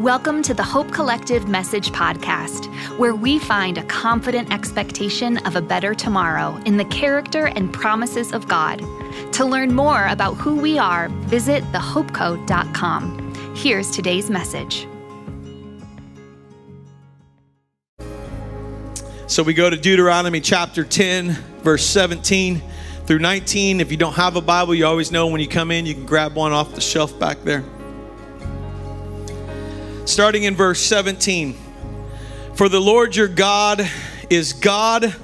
Welcome to the Hope Collective Message Podcast, where we find a confident expectation of a better tomorrow in the character and promises of God. To learn more about who we are, visit thehopecode.com. Here's today's message. So we go to Deuteronomy chapter 10, verse 17 through 19. If you don't have a Bible, you always know when you come in, you can grab one off the shelf back there. Starting in verse 17 For the Lord your God is God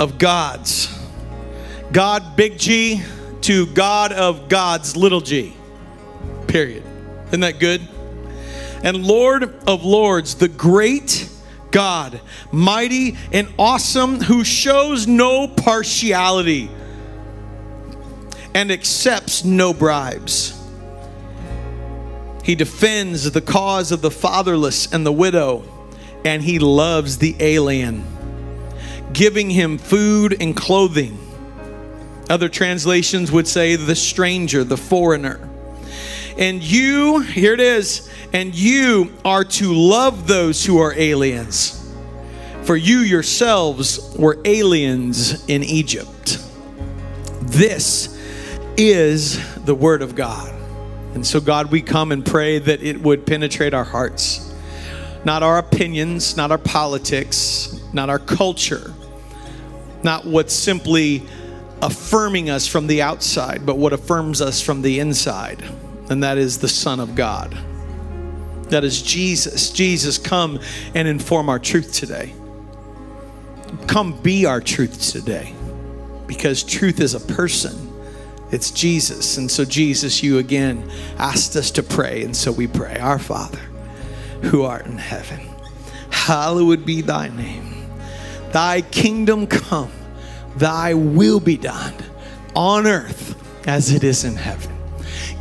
of gods, God big G to God of gods little g. Period. Isn't that good? And Lord of lords, the great God, mighty and awesome, who shows no partiality and accepts no bribes. He defends the cause of the fatherless and the widow, and he loves the alien, giving him food and clothing. Other translations would say the stranger, the foreigner. And you, here it is, and you are to love those who are aliens. For you yourselves were aliens in Egypt. This is the Word of God. And so, God, we come and pray that it would penetrate our hearts. Not our opinions, not our politics, not our culture, not what's simply affirming us from the outside, but what affirms us from the inside. And that is the Son of God. That is Jesus. Jesus, come and inform our truth today. Come be our truth today. Because truth is a person. It's Jesus. And so, Jesus, you again asked us to pray. And so we pray, Our Father, who art in heaven, hallowed be thy name. Thy kingdom come, thy will be done on earth as it is in heaven.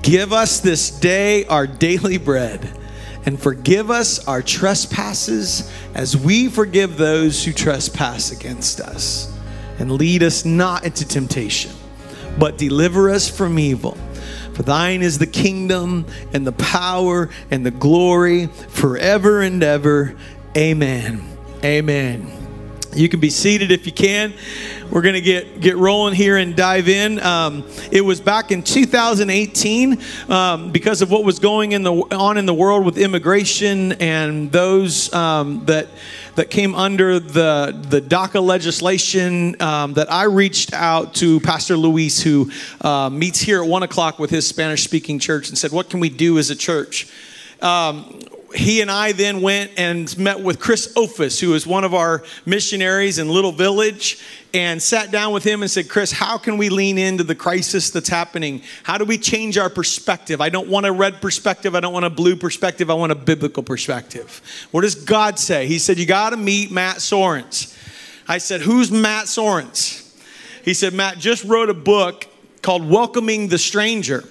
Give us this day our daily bread and forgive us our trespasses as we forgive those who trespass against us. And lead us not into temptation but deliver us from evil. For thine is the kingdom and the power and the glory forever and ever. Amen. Amen. You can be seated if you can. We're going to get get rolling here and dive in. Um, it was back in 2018 um, because of what was going in the on in the world with immigration and those um, that that came under the the DACA legislation um, that I reached out to Pastor Luis, who uh, meets here at one o'clock with his Spanish speaking church, and said, "What can we do as a church?" Um, he and I then went and met with Chris Ofis, who is one of our missionaries in Little Village, and sat down with him and said, Chris, how can we lean into the crisis that's happening? How do we change our perspective? I don't want a red perspective. I don't want a blue perspective. I want a biblical perspective. What does God say? He said, You got to meet Matt Soerens. I said, Who's Matt Soerens? He said, Matt just wrote a book called Welcoming the Stranger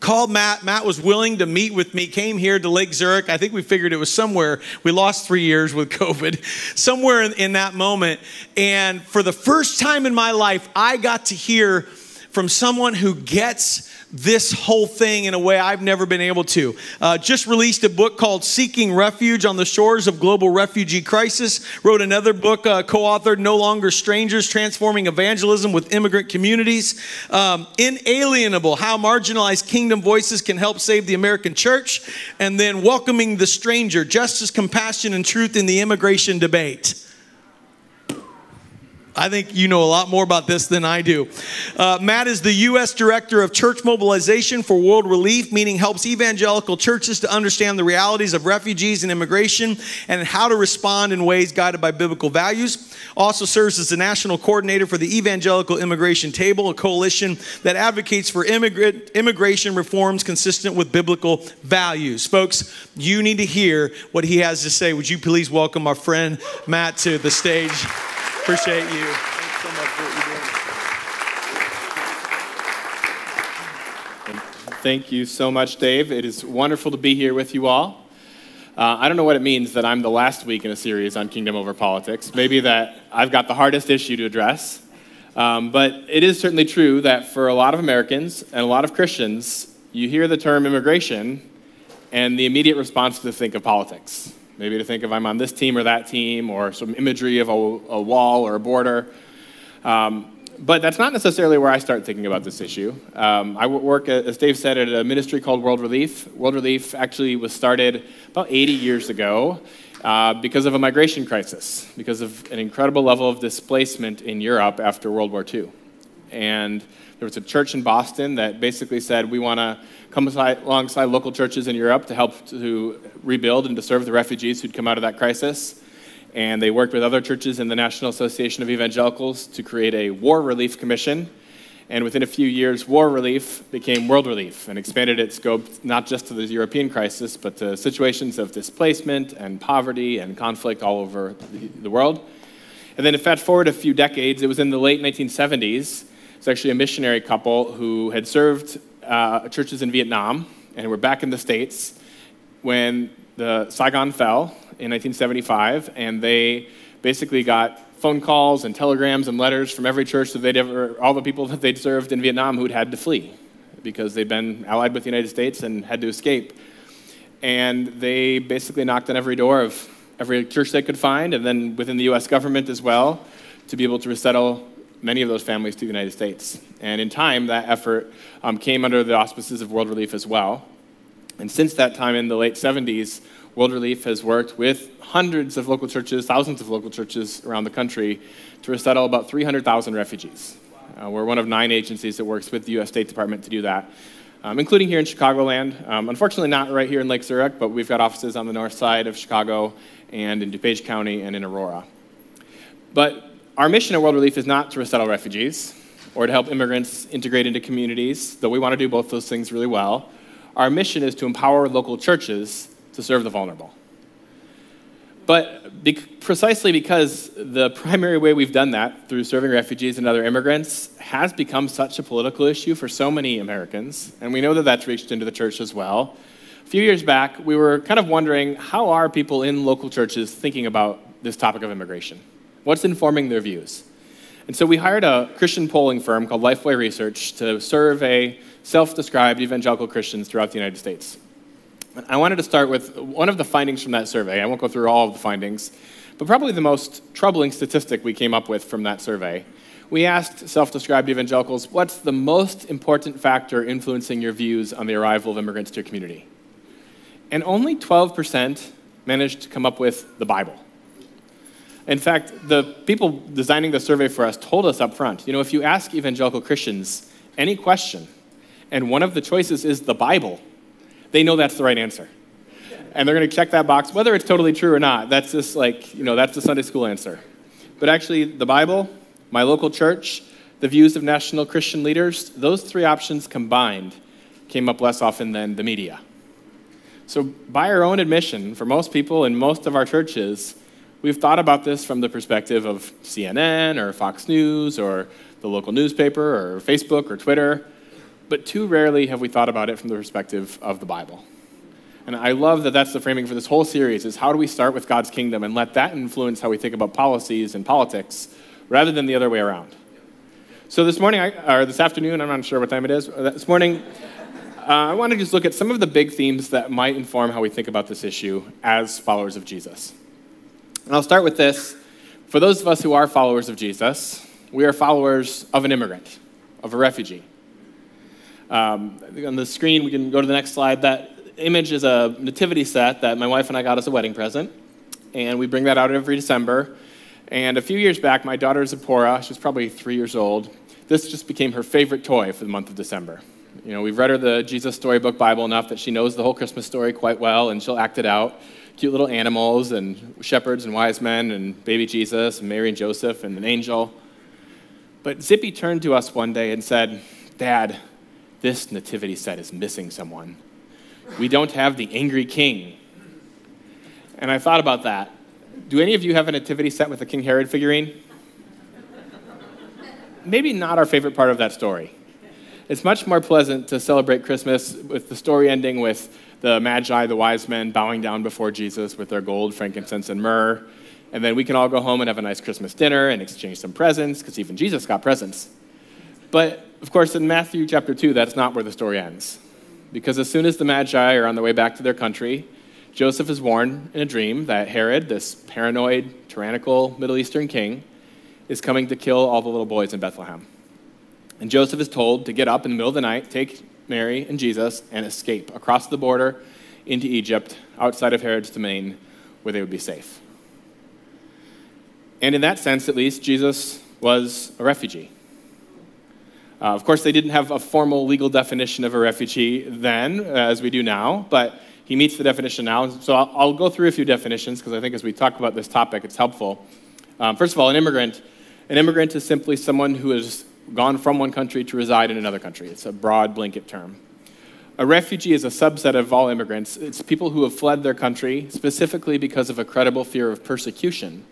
called Matt. Matt was willing to meet with me, came here to Lake Zurich. I think we figured it was somewhere. We lost three years with COVID, somewhere in, in that moment. And for the first time in my life, I got to hear from someone who gets this whole thing in a way I've never been able to. Uh, just released a book called Seeking Refuge on the Shores of Global Refugee Crisis. Wrote another book, uh, co authored No Longer Strangers Transforming Evangelism with Immigrant Communities. Um, Inalienable How Marginalized Kingdom Voices Can Help Save the American Church. And then Welcoming the Stranger Justice, Compassion, and Truth in the Immigration Debate. I think you know a lot more about this than I do. Uh, Matt is the U.S. Director of Church Mobilization for World Relief, meaning helps evangelical churches to understand the realities of refugees and immigration and how to respond in ways guided by biblical values. Also serves as the national coordinator for the Evangelical Immigration Table, a coalition that advocates for immigrant, immigration reforms consistent with biblical values. Folks, you need to hear what he has to say. Would you please welcome our friend Matt to the stage? Appreciate you. Thanks so much for what you're doing. Thank you so much, Dave. It is wonderful to be here with you all. Uh, I don't know what it means that I'm the last week in a series on kingdom over politics. Maybe that I've got the hardest issue to address. Um, but it is certainly true that for a lot of Americans and a lot of Christians, you hear the term immigration and the immediate response is to think of politics. Maybe to think of I'm on this team or that team, or some imagery of a, a wall or a border. Um, but that's not necessarily where I start thinking about this issue. Um, I work, as Dave said, at a ministry called World Relief. World Relief actually was started about 80 years ago uh, because of a migration crisis, because of an incredible level of displacement in Europe after World War II. And there was a church in Boston that basically said, we want to come alongside local churches in Europe to help to rebuild and to serve the refugees who'd come out of that crisis. And they worked with other churches in the National Association of Evangelicals to create a war relief commission. And within a few years, war relief became world relief and expanded its scope not just to the European crisis, but to situations of displacement and poverty and conflict all over the world. And then, fast forward a few decades, it was in the late 1970s it's actually a missionary couple who had served uh, churches in Vietnam and were back in the States when the Saigon fell in 1975, and they basically got phone calls and telegrams and letters from every church that they'd ever, all the people that they'd served in Vietnam who'd had to flee because they'd been allied with the United States and had to escape. And they basically knocked on every door of every church they could find, and then within the US government as well, to be able to resettle many of those families to the United States. And in time, that effort um, came under the auspices of World Relief as well. And since that time, in the late 70s, World Relief has worked with hundreds of local churches, thousands of local churches around the country to resettle about 300,000 refugees. Uh, we're one of nine agencies that works with the U.S. State Department to do that, um, including here in Chicagoland. Um, unfortunately, not right here in Lake Zurich, but we've got offices on the north side of Chicago and in DuPage County and in Aurora. But our mission at World Relief is not to resettle refugees or to help immigrants integrate into communities, though we want to do both those things really well. Our mission is to empower local churches to serve the vulnerable. But be- precisely because the primary way we've done that through serving refugees and other immigrants has become such a political issue for so many Americans, and we know that that's reached into the church as well. A few years back, we were kind of wondering how are people in local churches thinking about this topic of immigration? What's informing their views? And so we hired a Christian polling firm called Lifeway Research to survey self described evangelical Christians throughout the United States. I wanted to start with one of the findings from that survey. I won't go through all of the findings, but probably the most troubling statistic we came up with from that survey. We asked self described evangelicals, what's the most important factor influencing your views on the arrival of immigrants to your community? And only 12% managed to come up with the Bible. In fact, the people designing the survey for us told us up front you know, if you ask evangelical Christians any question, and one of the choices is the Bible, they know that's the right answer. And they're going to check that box, whether it's totally true or not. That's just like, you know, that's the Sunday school answer. But actually, the Bible, my local church, the views of national Christian leaders, those three options combined came up less often than the media. So, by our own admission, for most people in most of our churches, We've thought about this from the perspective of CNN or Fox News or the local newspaper or Facebook or Twitter, but too rarely have we thought about it from the perspective of the Bible. And I love that that's the framing for this whole series is how do we start with God's kingdom and let that influence how we think about policies and politics rather than the other way around. So this morning, or this afternoon, I'm not sure what time it is, this morning, uh, I want to just look at some of the big themes that might inform how we think about this issue as followers of Jesus. And I'll start with this. For those of us who are followers of Jesus, we are followers of an immigrant, of a refugee. Um, on the screen, we can go to the next slide. That image is a nativity set that my wife and I got as a wedding present. And we bring that out every December. And a few years back, my daughter Zipporah, she's probably three years old, this just became her favorite toy for the month of December. You know, we've read her the Jesus Storybook Bible enough that she knows the whole Christmas story quite well, and she'll act it out cute little animals and shepherds and wise men and baby Jesus and Mary and Joseph and an angel. But Zippy turned to us one day and said, Dad, this nativity set is missing someone. We don't have the angry king. And I thought about that. Do any of you have a nativity set with a King Herod figurine? Maybe not our favorite part of that story. It's much more pleasant to celebrate Christmas with the story ending with the Magi, the wise men, bowing down before Jesus with their gold, frankincense, and myrrh. And then we can all go home and have a nice Christmas dinner and exchange some presents, because even Jesus got presents. But of course, in Matthew chapter 2, that's not where the story ends. because as soon as the Magi are on their way back to their country, Joseph is warned in a dream that Herod, this paranoid, tyrannical Middle Eastern king, is coming to kill all the little boys in Bethlehem. And Joseph is told to get up in the middle of the night, take Mary and Jesus, and escape across the border into Egypt, outside of Herod's domain, where they would be safe. And in that sense, at least, Jesus was a refugee. Uh, of course, they didn't have a formal legal definition of a refugee then, uh, as we do now, but he meets the definition now. So I'll, I'll go through a few definitions because I think as we talk about this topic, it's helpful. Um, first of all, an immigrant. An immigrant is simply someone who has gone from one country to reside in another country. It's a broad blanket term. A refugee is a subset of all immigrants. It's people who have fled their country specifically because of a credible fear of persecution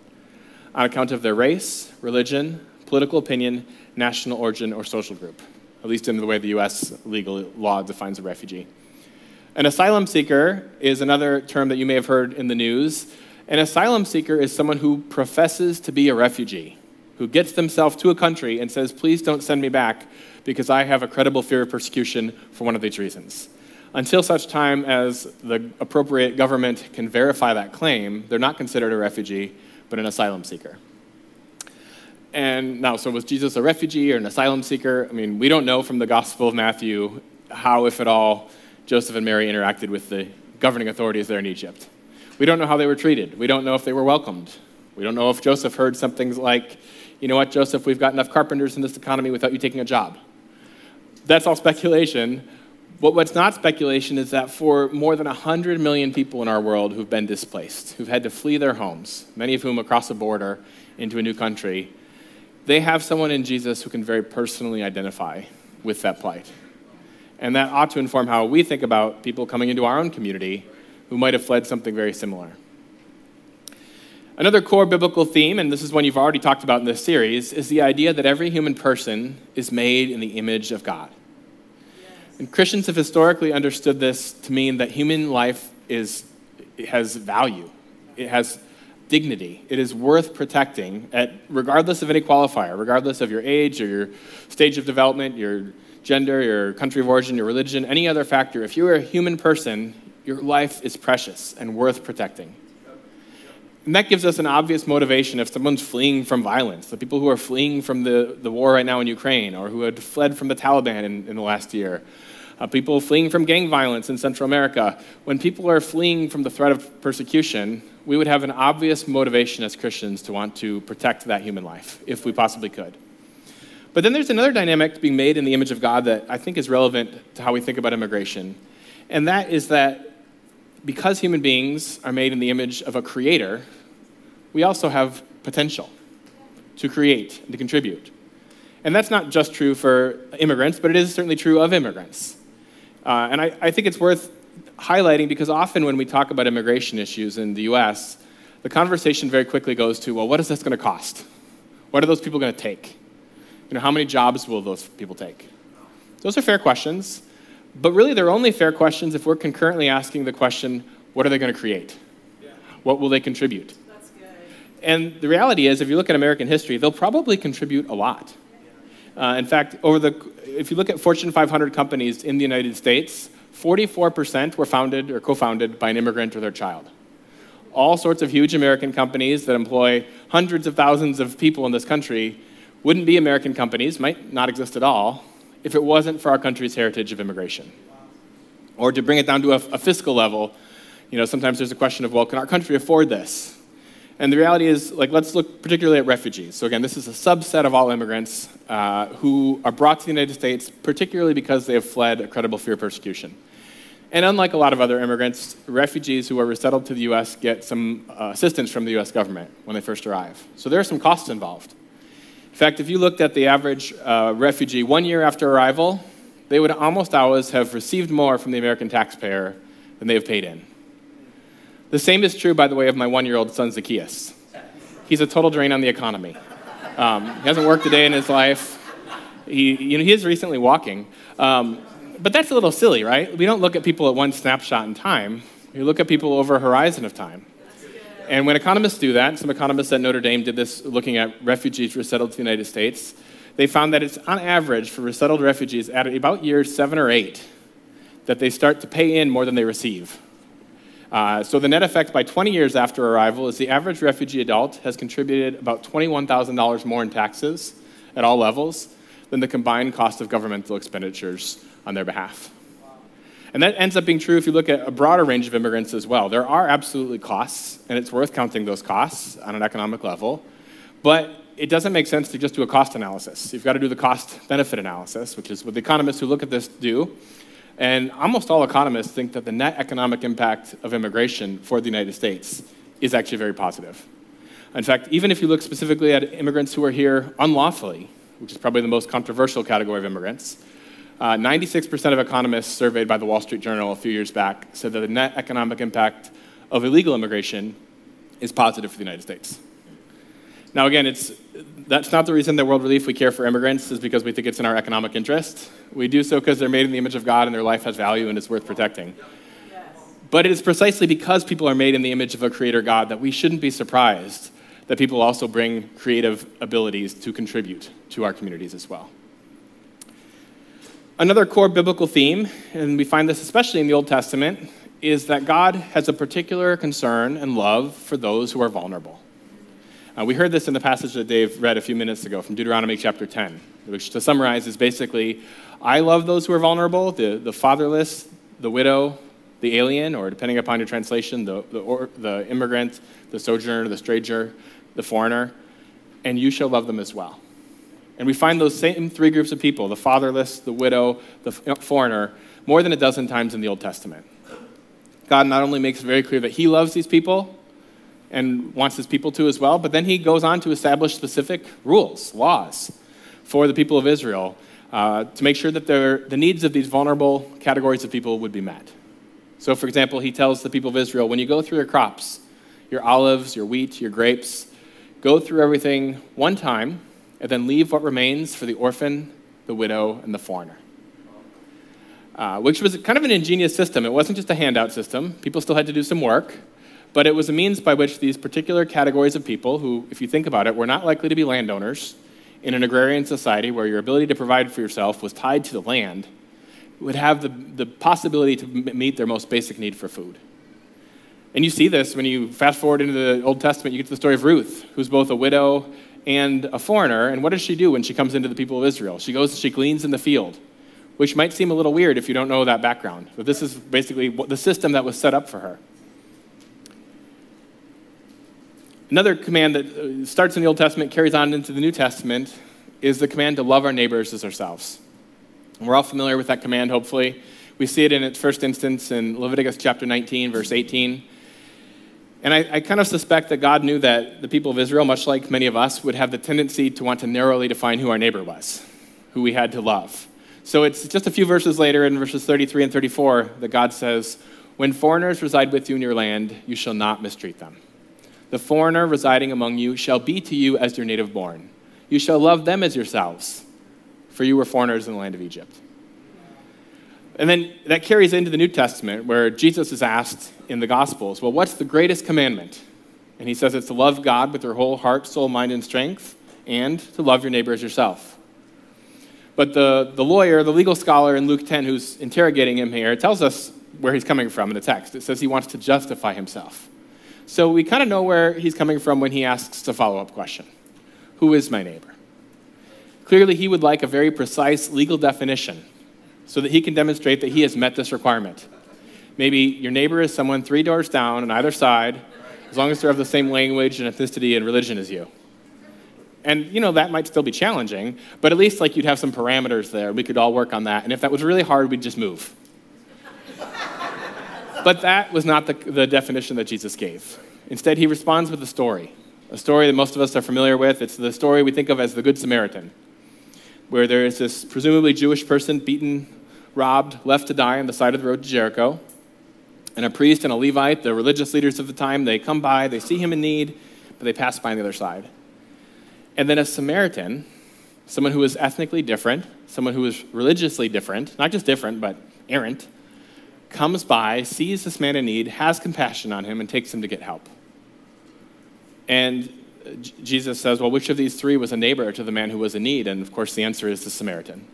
on account of their race, religion, political opinion, national origin, or social group, at least in the way the US legal law defines a refugee. An asylum seeker is another term that you may have heard in the news. An asylum seeker is someone who professes to be a refugee, who gets themselves to a country and says, Please don't send me back because I have a credible fear of persecution for one of these reasons. Until such time as the appropriate government can verify that claim, they're not considered a refugee, but an asylum seeker. And now, so was Jesus a refugee or an asylum seeker? I mean, we don't know from the Gospel of Matthew how, if at all, Joseph and Mary interacted with the governing authorities there in Egypt. We don't know how they were treated. We don't know if they were welcomed. We don't know if Joseph heard something like, you know what, Joseph, we've got enough carpenters in this economy without you taking a job. That's all speculation. But what's not speculation is that for more than 100 million people in our world who've been displaced, who've had to flee their homes, many of whom across the border into a new country, they have someone in Jesus who can very personally identify with that plight. And that ought to inform how we think about people coming into our own community who might have fled something very similar. Another core biblical theme, and this is one you've already talked about in this series, is the idea that every human person is made in the image of God. And Christians have historically understood this to mean that human life is, has value, it has dignity, it is worth protecting, at, regardless of any qualifier, regardless of your age or your stage of development, your gender, your country of origin, your religion, any other factor. If you are a human person, your life is precious and worth protecting. And that gives us an obvious motivation if someone's fleeing from violence, the people who are fleeing from the, the war right now in Ukraine, or who had fled from the Taliban in, in the last year, uh, people fleeing from gang violence in Central America. When people are fleeing from the threat of persecution, we would have an obvious motivation as Christians to want to protect that human life, if we possibly could. But then there's another dynamic being made in the image of God that I think is relevant to how we think about immigration. And that is that because human beings are made in the image of a creator, we also have potential to create and to contribute. And that's not just true for immigrants, but it is certainly true of immigrants. Uh, and I, I think it's worth highlighting because often when we talk about immigration issues in the US, the conversation very quickly goes to, well, what is this going to cost? What are those people going to take? You know, how many jobs will those people take? Those are fair questions. But really, they're only fair questions if we're concurrently asking the question what are they going to create? Yeah. What will they contribute? That's good. And the reality is, if you look at American history, they'll probably contribute a lot. Uh, in fact, over the, if you look at Fortune 500 companies in the United States, 44% were founded or co founded by an immigrant or their child. All sorts of huge American companies that employ hundreds of thousands of people in this country wouldn't be American companies, might not exist at all, if it wasn't for our country's heritage of immigration. Or to bring it down to a, a fiscal level, you know, sometimes there's a question of, well, can our country afford this? And the reality is, like, let's look particularly at refugees. So again, this is a subset of all immigrants uh, who are brought to the United States, particularly because they have fled a credible fear of persecution. And unlike a lot of other immigrants, refugees who are resettled to the U.S. get some uh, assistance from the U.S. government when they first arrive. So there are some costs involved. In fact, if you looked at the average uh, refugee one year after arrival, they would almost always have received more from the American taxpayer than they have paid in. The same is true, by the way, of my one year old son, Zacchaeus. He's a total drain on the economy. Um, he hasn't worked a day in his life. He, you know, he is recently walking. Um, but that's a little silly, right? We don't look at people at one snapshot in time, we look at people over a horizon of time. And when economists do that, some economists at Notre Dame did this looking at refugees resettled to the United States, they found that it's on average for resettled refugees at about year seven or eight that they start to pay in more than they receive. Uh, so the net effect by 20 years after arrival is the average refugee adult has contributed about $21,000 more in taxes at all levels than the combined cost of governmental expenditures on their behalf. And that ends up being true if you look at a broader range of immigrants as well. There are absolutely costs, and it's worth counting those costs on an economic level. But it doesn't make sense to just do a cost analysis. You've got to do the cost benefit analysis, which is what the economists who look at this do. And almost all economists think that the net economic impact of immigration for the United States is actually very positive. In fact, even if you look specifically at immigrants who are here unlawfully, which is probably the most controversial category of immigrants, uh, 96% of economists surveyed by the Wall Street Journal a few years back said that the net economic impact of illegal immigration is positive for the United States. Now, again, it's, that's not the reason that World Relief we care for immigrants, is because we think it's in our economic interest. We do so because they're made in the image of God and their life has value and is worth protecting. But it is precisely because people are made in the image of a creator God that we shouldn't be surprised that people also bring creative abilities to contribute to our communities as well. Another core biblical theme, and we find this especially in the Old Testament, is that God has a particular concern and love for those who are vulnerable. Uh, we heard this in the passage that Dave read a few minutes ago from Deuteronomy chapter 10, which to summarize is basically I love those who are vulnerable, the, the fatherless, the widow, the alien, or depending upon your translation, the, the, or, the immigrant, the sojourner, the stranger, the foreigner, and you shall love them as well. And we find those same three groups of people the fatherless, the widow, the foreigner more than a dozen times in the Old Testament. God not only makes very clear that He loves these people, and wants his people to as well. But then he goes on to establish specific rules, laws for the people of Israel uh, to make sure that the needs of these vulnerable categories of people would be met. So, for example, he tells the people of Israel when you go through your crops, your olives, your wheat, your grapes, go through everything one time and then leave what remains for the orphan, the widow, and the foreigner. Uh, which was kind of an ingenious system. It wasn't just a handout system, people still had to do some work. But it was a means by which these particular categories of people, who, if you think about it, were not likely to be landowners in an agrarian society where your ability to provide for yourself was tied to the land, would have the, the possibility to meet their most basic need for food. And you see this when you fast forward into the Old Testament, you get to the story of Ruth, who's both a widow and a foreigner. And what does she do when she comes into the people of Israel? She goes she gleans in the field, which might seem a little weird if you don't know that background. But this is basically the system that was set up for her. Another command that uh, starts in the Old Testament, carries on into the New Testament, is the command to love our neighbors as ourselves. And we're all familiar with that command, hopefully. We see it in its first instance in Leviticus chapter 19, verse 18. And I, I, kind of suspect that God knew that the people of Israel, much like many of us, would have the tendency to want to narrowly define who our neighbor was, who we had to love. So it's just a few verses later, in verses 33 and 34, that God says, When foreigners reside with you in your land, you shall not mistreat them. The foreigner residing among you shall be to you as your native born. You shall love them as yourselves, for you were foreigners in the land of Egypt. And then that carries into the New Testament, where Jesus is asked in the Gospels, Well, what's the greatest commandment? And he says it's to love God with your whole heart, soul, mind, and strength, and to love your neighbor as yourself. But the, the lawyer, the legal scholar in Luke 10, who's interrogating him here, tells us where he's coming from in the text. It says he wants to justify himself. So we kind of know where he's coming from when he asks the follow up question Who is my neighbor? Clearly, he would like a very precise legal definition so that he can demonstrate that he has met this requirement. Maybe your neighbor is someone three doors down on either side, as long as they're of the same language and ethnicity and religion as you. And you know that might still be challenging, but at least like you'd have some parameters there. We could all work on that. And if that was really hard, we'd just move. But that was not the, the definition that Jesus gave. Instead, he responds with a story, a story that most of us are familiar with. It's the story we think of as the Good Samaritan, where there is this presumably Jewish person beaten, robbed, left to die on the side of the road to Jericho. And a priest and a Levite, the religious leaders of the time, they come by, they see him in need, but they pass by on the other side. And then a Samaritan, someone who is ethnically different, someone who is religiously different, not just different, but errant, comes by, sees this man in need, has compassion on him, and takes him to get help. And Jesus says, Well, which of these three was a neighbor to the man who was in need? And of course, the answer is the Samaritan.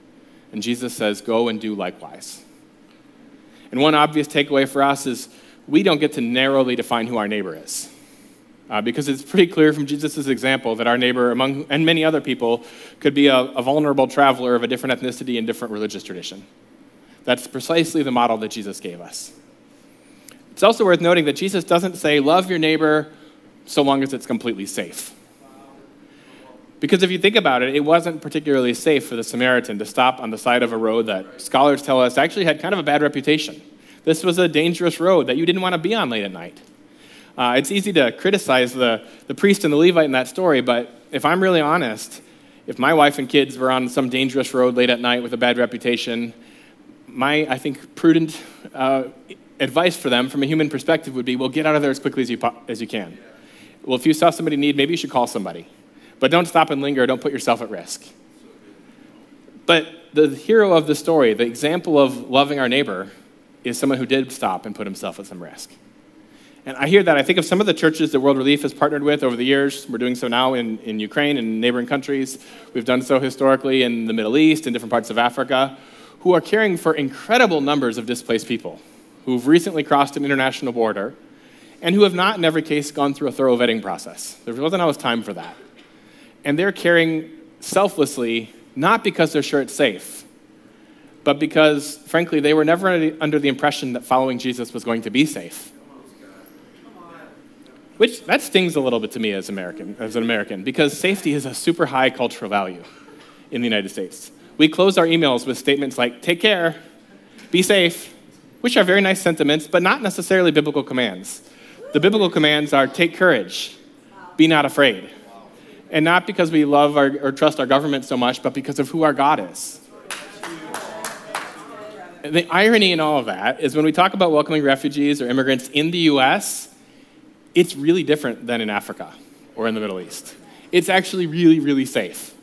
And Jesus says, Go and do likewise. And one obvious takeaway for us is we don't get to narrowly define who our neighbor is. Uh, because it's pretty clear from Jesus' example that our neighbor, among and many other people, could be a, a vulnerable traveler of a different ethnicity and different religious tradition. That's precisely the model that Jesus gave us. It's also worth noting that Jesus doesn't say, love your neighbor so long as it's completely safe. Because if you think about it, it wasn't particularly safe for the Samaritan to stop on the side of a road that scholars tell us actually had kind of a bad reputation. This was a dangerous road that you didn't want to be on late at night. Uh, it's easy to criticize the, the priest and the Levite in that story, but if I'm really honest, if my wife and kids were on some dangerous road late at night with a bad reputation, my, I think, prudent uh, advice for them from a human perspective would be well, get out of there as quickly as you, as you can. Well, if you saw somebody in need, maybe you should call somebody. But don't stop and linger, don't put yourself at risk. But the hero of the story, the example of loving our neighbor, is someone who did stop and put himself at some risk. And I hear that. I think of some of the churches that World Relief has partnered with over the years. We're doing so now in, in Ukraine and neighboring countries. We've done so historically in the Middle East and different parts of Africa, who are caring for incredible numbers of displaced people who've recently crossed an international border and who have not, in every case, gone through a thorough vetting process. There wasn't always time for that. And they're caring selflessly, not because they're sure it's safe, but because, frankly, they were never under the impression that following Jesus was going to be safe. Which that stings a little bit to me as American, as an American, because safety is a super high cultural value in the United States. We close our emails with statements like "Take care," "Be safe," which are very nice sentiments, but not necessarily biblical commands. The biblical commands are "Take courage," "Be not afraid," and not because we love our, or trust our government so much, but because of who our God is. The irony in all of that is when we talk about welcoming refugees or immigrants in the U.S it's really different than in Africa or in the Middle East. It's actually really, really safe.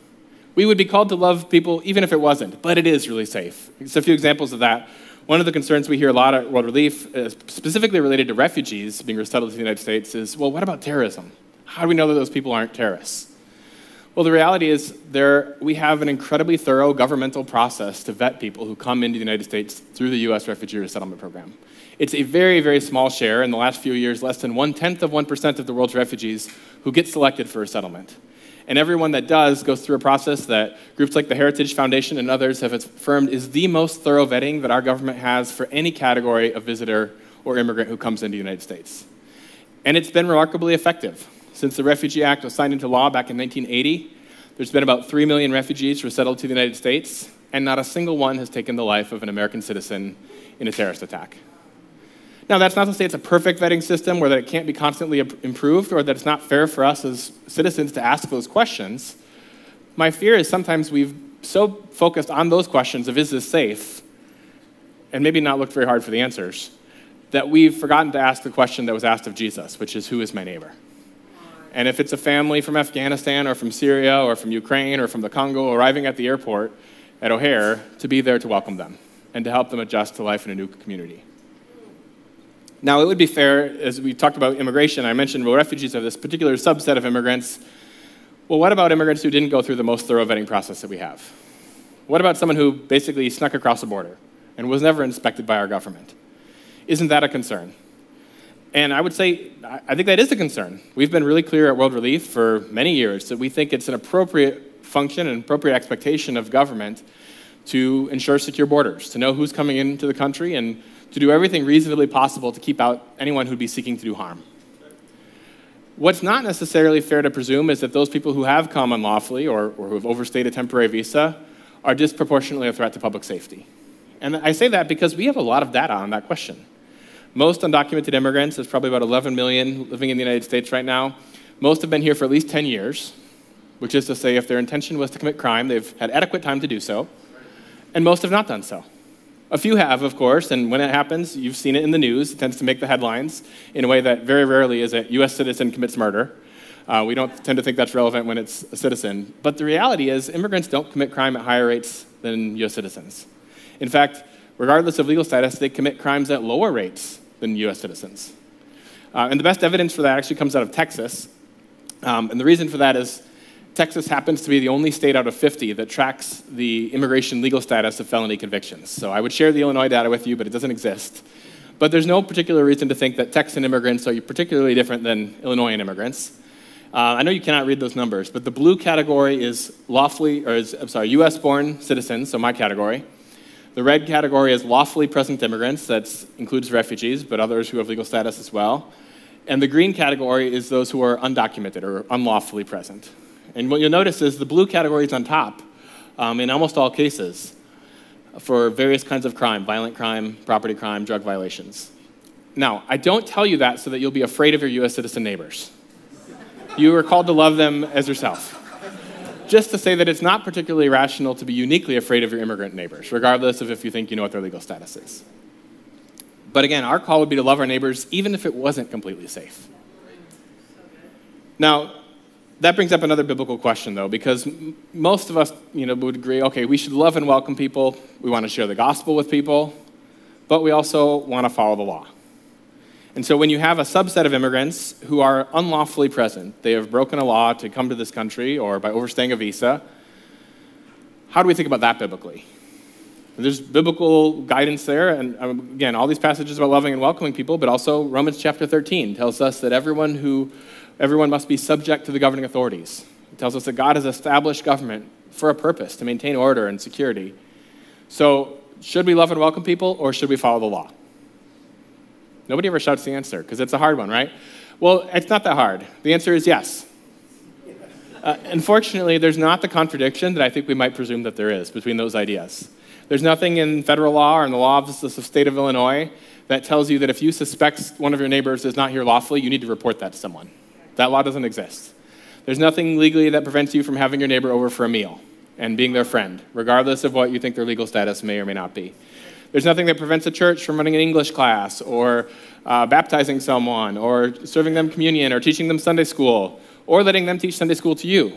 We would be called to love people even if it wasn't, but it is really safe. Just a few examples of that. One of the concerns we hear a lot at World Relief, uh, specifically related to refugees being resettled to the United States, is well, what about terrorism? How do we know that those people aren't terrorists? Well, the reality is there, we have an incredibly thorough governmental process to vet people who come into the United States through the U.S. Refugee Resettlement Program. It's a very, very small share. In the last few years, less than one tenth of 1% of the world's refugees who get selected for a settlement. And everyone that does goes through a process that groups like the Heritage Foundation and others have affirmed is the most thorough vetting that our government has for any category of visitor or immigrant who comes into the United States. And it's been remarkably effective. Since the Refugee Act was signed into law back in 1980, there's been about 3 million refugees resettled to the United States, and not a single one has taken the life of an American citizen in a terrorist attack. Now, that's not to say it's a perfect vetting system or that it can't be constantly improved or that it's not fair for us as citizens to ask those questions. My fear is sometimes we've so focused on those questions of is this safe, and maybe not looked very hard for the answers, that we've forgotten to ask the question that was asked of Jesus, which is who is my neighbor? And if it's a family from Afghanistan or from Syria or from Ukraine or from the Congo arriving at the airport at O'Hare, to be there to welcome them and to help them adjust to life in a new community. Now, it would be fair, as we talked about immigration, I mentioned well, refugees are this particular subset of immigrants. Well, what about immigrants who didn't go through the most thorough vetting process that we have? What about someone who basically snuck across the border and was never inspected by our government? Isn't that a concern? And I would say, I think that is a concern. We've been really clear at World Relief for many years that we think it's an appropriate function and appropriate expectation of government to ensure secure borders, to know who's coming into the country, and to do everything reasonably possible to keep out anyone who'd be seeking to do harm. What's not necessarily fair to presume is that those people who have come unlawfully or, or who have overstayed a temporary visa are disproportionately a threat to public safety. And I say that because we have a lot of data on that question. Most undocumented immigrants, there's probably about 11 million living in the United States right now. Most have been here for at least 10 years, which is to say, if their intention was to commit crime, they've had adequate time to do so. And most have not done so. A few have, of course, and when it happens, you've seen it in the news. It tends to make the headlines in a way that very rarely is a U.S. citizen commits murder. Uh, we don't tend to think that's relevant when it's a citizen. But the reality is, immigrants don't commit crime at higher rates than U.S. citizens. In fact, regardless of legal status, they commit crimes at lower rates than US citizens. Uh, and the best evidence for that actually comes out of Texas. Um, and the reason for that is Texas happens to be the only state out of 50 that tracks the immigration legal status of felony convictions. So I would share the Illinois data with you, but it doesn't exist. But there's no particular reason to think that Texan immigrants are particularly different than Illinoisan immigrants. Uh, I know you cannot read those numbers, but the blue category is lawfully, or is, I'm sorry, US born citizens, so my category. The red category is lawfully present immigrants, that includes refugees, but others who have legal status as well. And the green category is those who are undocumented or unlawfully present. And what you'll notice is the blue category is on top um, in almost all cases for various kinds of crime violent crime, property crime, drug violations. Now, I don't tell you that so that you'll be afraid of your US citizen neighbors. You are called to love them as yourself just to say that it's not particularly rational to be uniquely afraid of your immigrant neighbors, regardless of if you think you know what their legal status is. But again, our call would be to love our neighbors even if it wasn't completely safe. Now, that brings up another biblical question, though, because most of us you know, would agree okay, we should love and welcome people, we want to share the gospel with people, but we also want to follow the law. And so when you have a subset of immigrants who are unlawfully present, they have broken a law to come to this country or by overstaying a visa, how do we think about that biblically? There's biblical guidance there, and um, again, all these passages about loving and welcoming people, but also Romans chapter 13 tells us that everyone who everyone must be subject to the governing authorities. It tells us that God has established government for a purpose to maintain order and security. So, should we love and welcome people, or should we follow the law? Nobody ever shouts the answer because it's a hard one, right? Well, it's not that hard. The answer is yes. Uh, unfortunately, there's not the contradiction that I think we might presume that there is between those ideas. There's nothing in federal law or in the law of the state of Illinois that tells you that if you suspect one of your neighbors is not here lawfully, you need to report that to someone. That law doesn't exist. There's nothing legally that prevents you from having your neighbor over for a meal and being their friend, regardless of what you think their legal status may or may not be. There's nothing that prevents a church from running an English class or uh, baptizing someone or serving them communion or teaching them Sunday school or letting them teach Sunday school to you.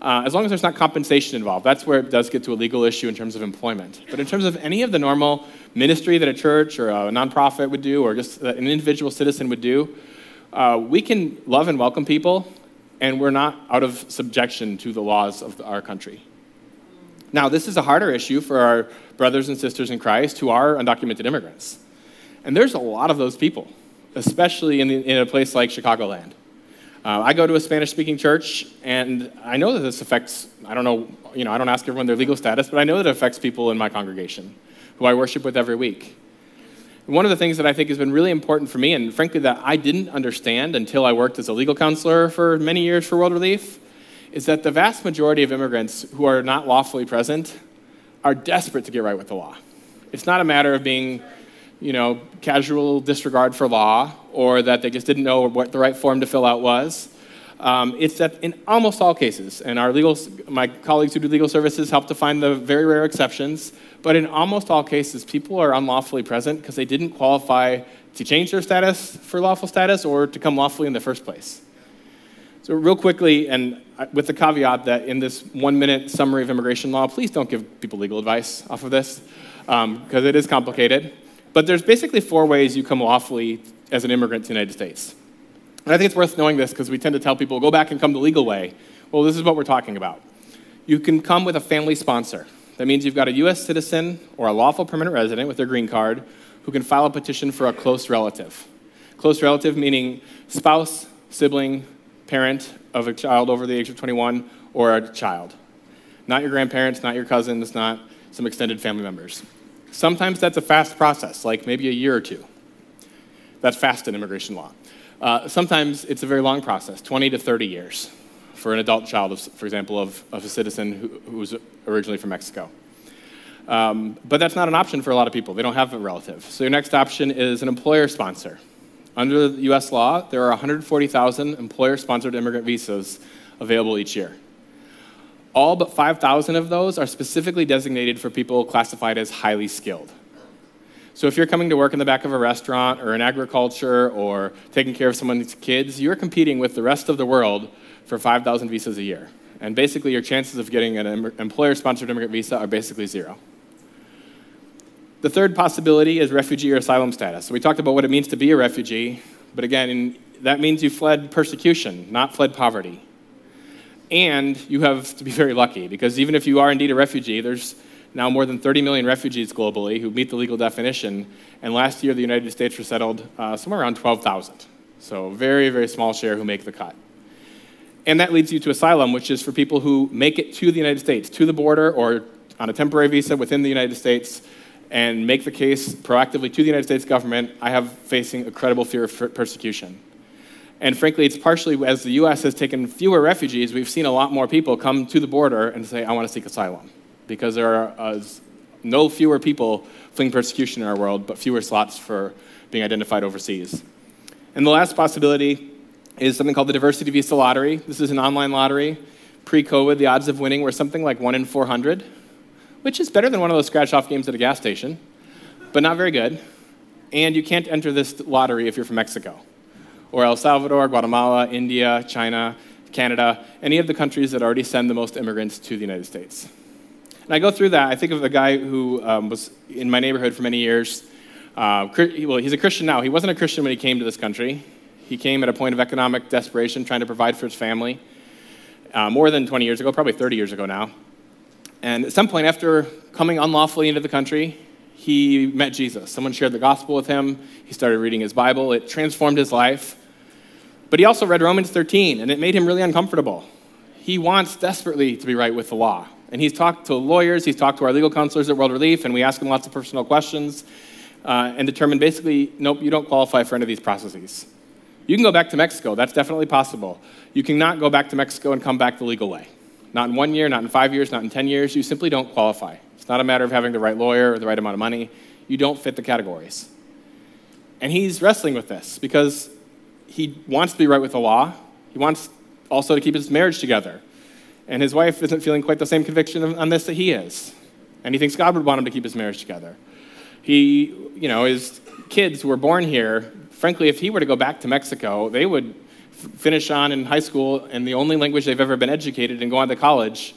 Uh, as long as there's not compensation involved, that's where it does get to a legal issue in terms of employment. But in terms of any of the normal ministry that a church or a nonprofit would do or just an individual citizen would do, uh, we can love and welcome people, and we're not out of subjection to the laws of our country. Now, this is a harder issue for our brothers and sisters in Christ who are undocumented immigrants. And there's a lot of those people, especially in, the, in a place like Chicagoland. Uh, I go to a Spanish speaking church, and I know that this affects, I don't know, you know, I don't ask everyone their legal status, but I know that it affects people in my congregation who I worship with every week. One of the things that I think has been really important for me, and frankly, that I didn't understand until I worked as a legal counselor for many years for World Relief, is that the vast majority of immigrants who are not lawfully present are desperate to get right with the law. It's not a matter of being, you know, casual disregard for law or that they just didn't know what the right form to fill out was. Um, it's that in almost all cases, and our legal, my colleagues who do legal services help to find the very rare exceptions, but in almost all cases, people are unlawfully present because they didn't qualify to change their status for lawful status or to come lawfully in the first place. So, real quickly, and with the caveat that in this one minute summary of immigration law, please don't give people legal advice off of this, because um, it is complicated. But there's basically four ways you come lawfully as an immigrant to the United States. And I think it's worth knowing this because we tend to tell people, go back and come the legal way. Well, this is what we're talking about. You can come with a family sponsor. That means you've got a U.S. citizen or a lawful permanent resident with their green card who can file a petition for a close relative. Close relative meaning spouse, sibling, parent of a child over the age of 21 or a child. Not your grandparents, not your cousins, not some extended family members. Sometimes that's a fast process, like maybe a year or two. That's fast in immigration law. Uh, sometimes it's a very long process, 20 to 30 years, for an adult child, of, for example, of, of a citizen who, who was originally from Mexico. Um, but that's not an option for a lot of people. They don't have a relative. So your next option is an employer sponsor. Under US law, there are 140,000 employer sponsored immigrant visas available each year. All but 5,000 of those are specifically designated for people classified as highly skilled. So if you're coming to work in the back of a restaurant or in agriculture or taking care of someone's kids, you're competing with the rest of the world for 5,000 visas a year. And basically, your chances of getting an employer sponsored immigrant visa are basically zero. The third possibility is refugee or asylum status. So we talked about what it means to be a refugee, but again, that means you fled persecution, not fled poverty. And you have to be very lucky because even if you are indeed a refugee, there's now more than 30 million refugees globally who meet the legal definition. And last year, the United States resettled uh, somewhere around 12,000. So, very, very small share who make the cut. And that leads you to asylum, which is for people who make it to the United States, to the border, or on a temporary visa within the United States, and make the case proactively to the United States government. I have facing a credible fear of persecution. And frankly, it's partially as the US has taken fewer refugees, we've seen a lot more people come to the border and say, I want to seek asylum because there are uh, no fewer people fleeing persecution in our world, but fewer slots for being identified overseas. And the last possibility is something called the Diversity Visa Lottery. This is an online lottery. Pre COVID, the odds of winning were something like 1 in 400, which is better than one of those scratch off games at a gas station, but not very good. And you can't enter this lottery if you're from Mexico, or El Salvador, Guatemala, India, China, Canada, any of the countries that already send the most immigrants to the United States. And I go through that. I think of a guy who um, was in my neighborhood for many years. Uh, well, he's a Christian now. He wasn't a Christian when he came to this country. He came at a point of economic desperation, trying to provide for his family. Uh, more than 20 years ago, probably 30 years ago now. And at some point, after coming unlawfully into the country, he met Jesus. Someone shared the gospel with him. He started reading his Bible. It transformed his life. But he also read Romans 13, and it made him really uncomfortable. He wants desperately to be right with the law. And he's talked to lawyers, he's talked to our legal counselors at World Relief, and we ask him lots of personal questions uh, and determine basically, nope, you don't qualify for any of these processes. You can go back to Mexico, that's definitely possible. You cannot go back to Mexico and come back the legal way. Not in one year, not in five years, not in 10 years. You simply don't qualify. It's not a matter of having the right lawyer or the right amount of money. You don't fit the categories. And he's wrestling with this because he wants to be right with the law. He wants also to keep his marriage together. And his wife isn't feeling quite the same conviction on this that he is. And he thinks God would want him to keep his marriage together. He, you know, his kids were born here, frankly, if he were to go back to Mexico, they would finish on in high school in the only language they've ever been educated and go on to college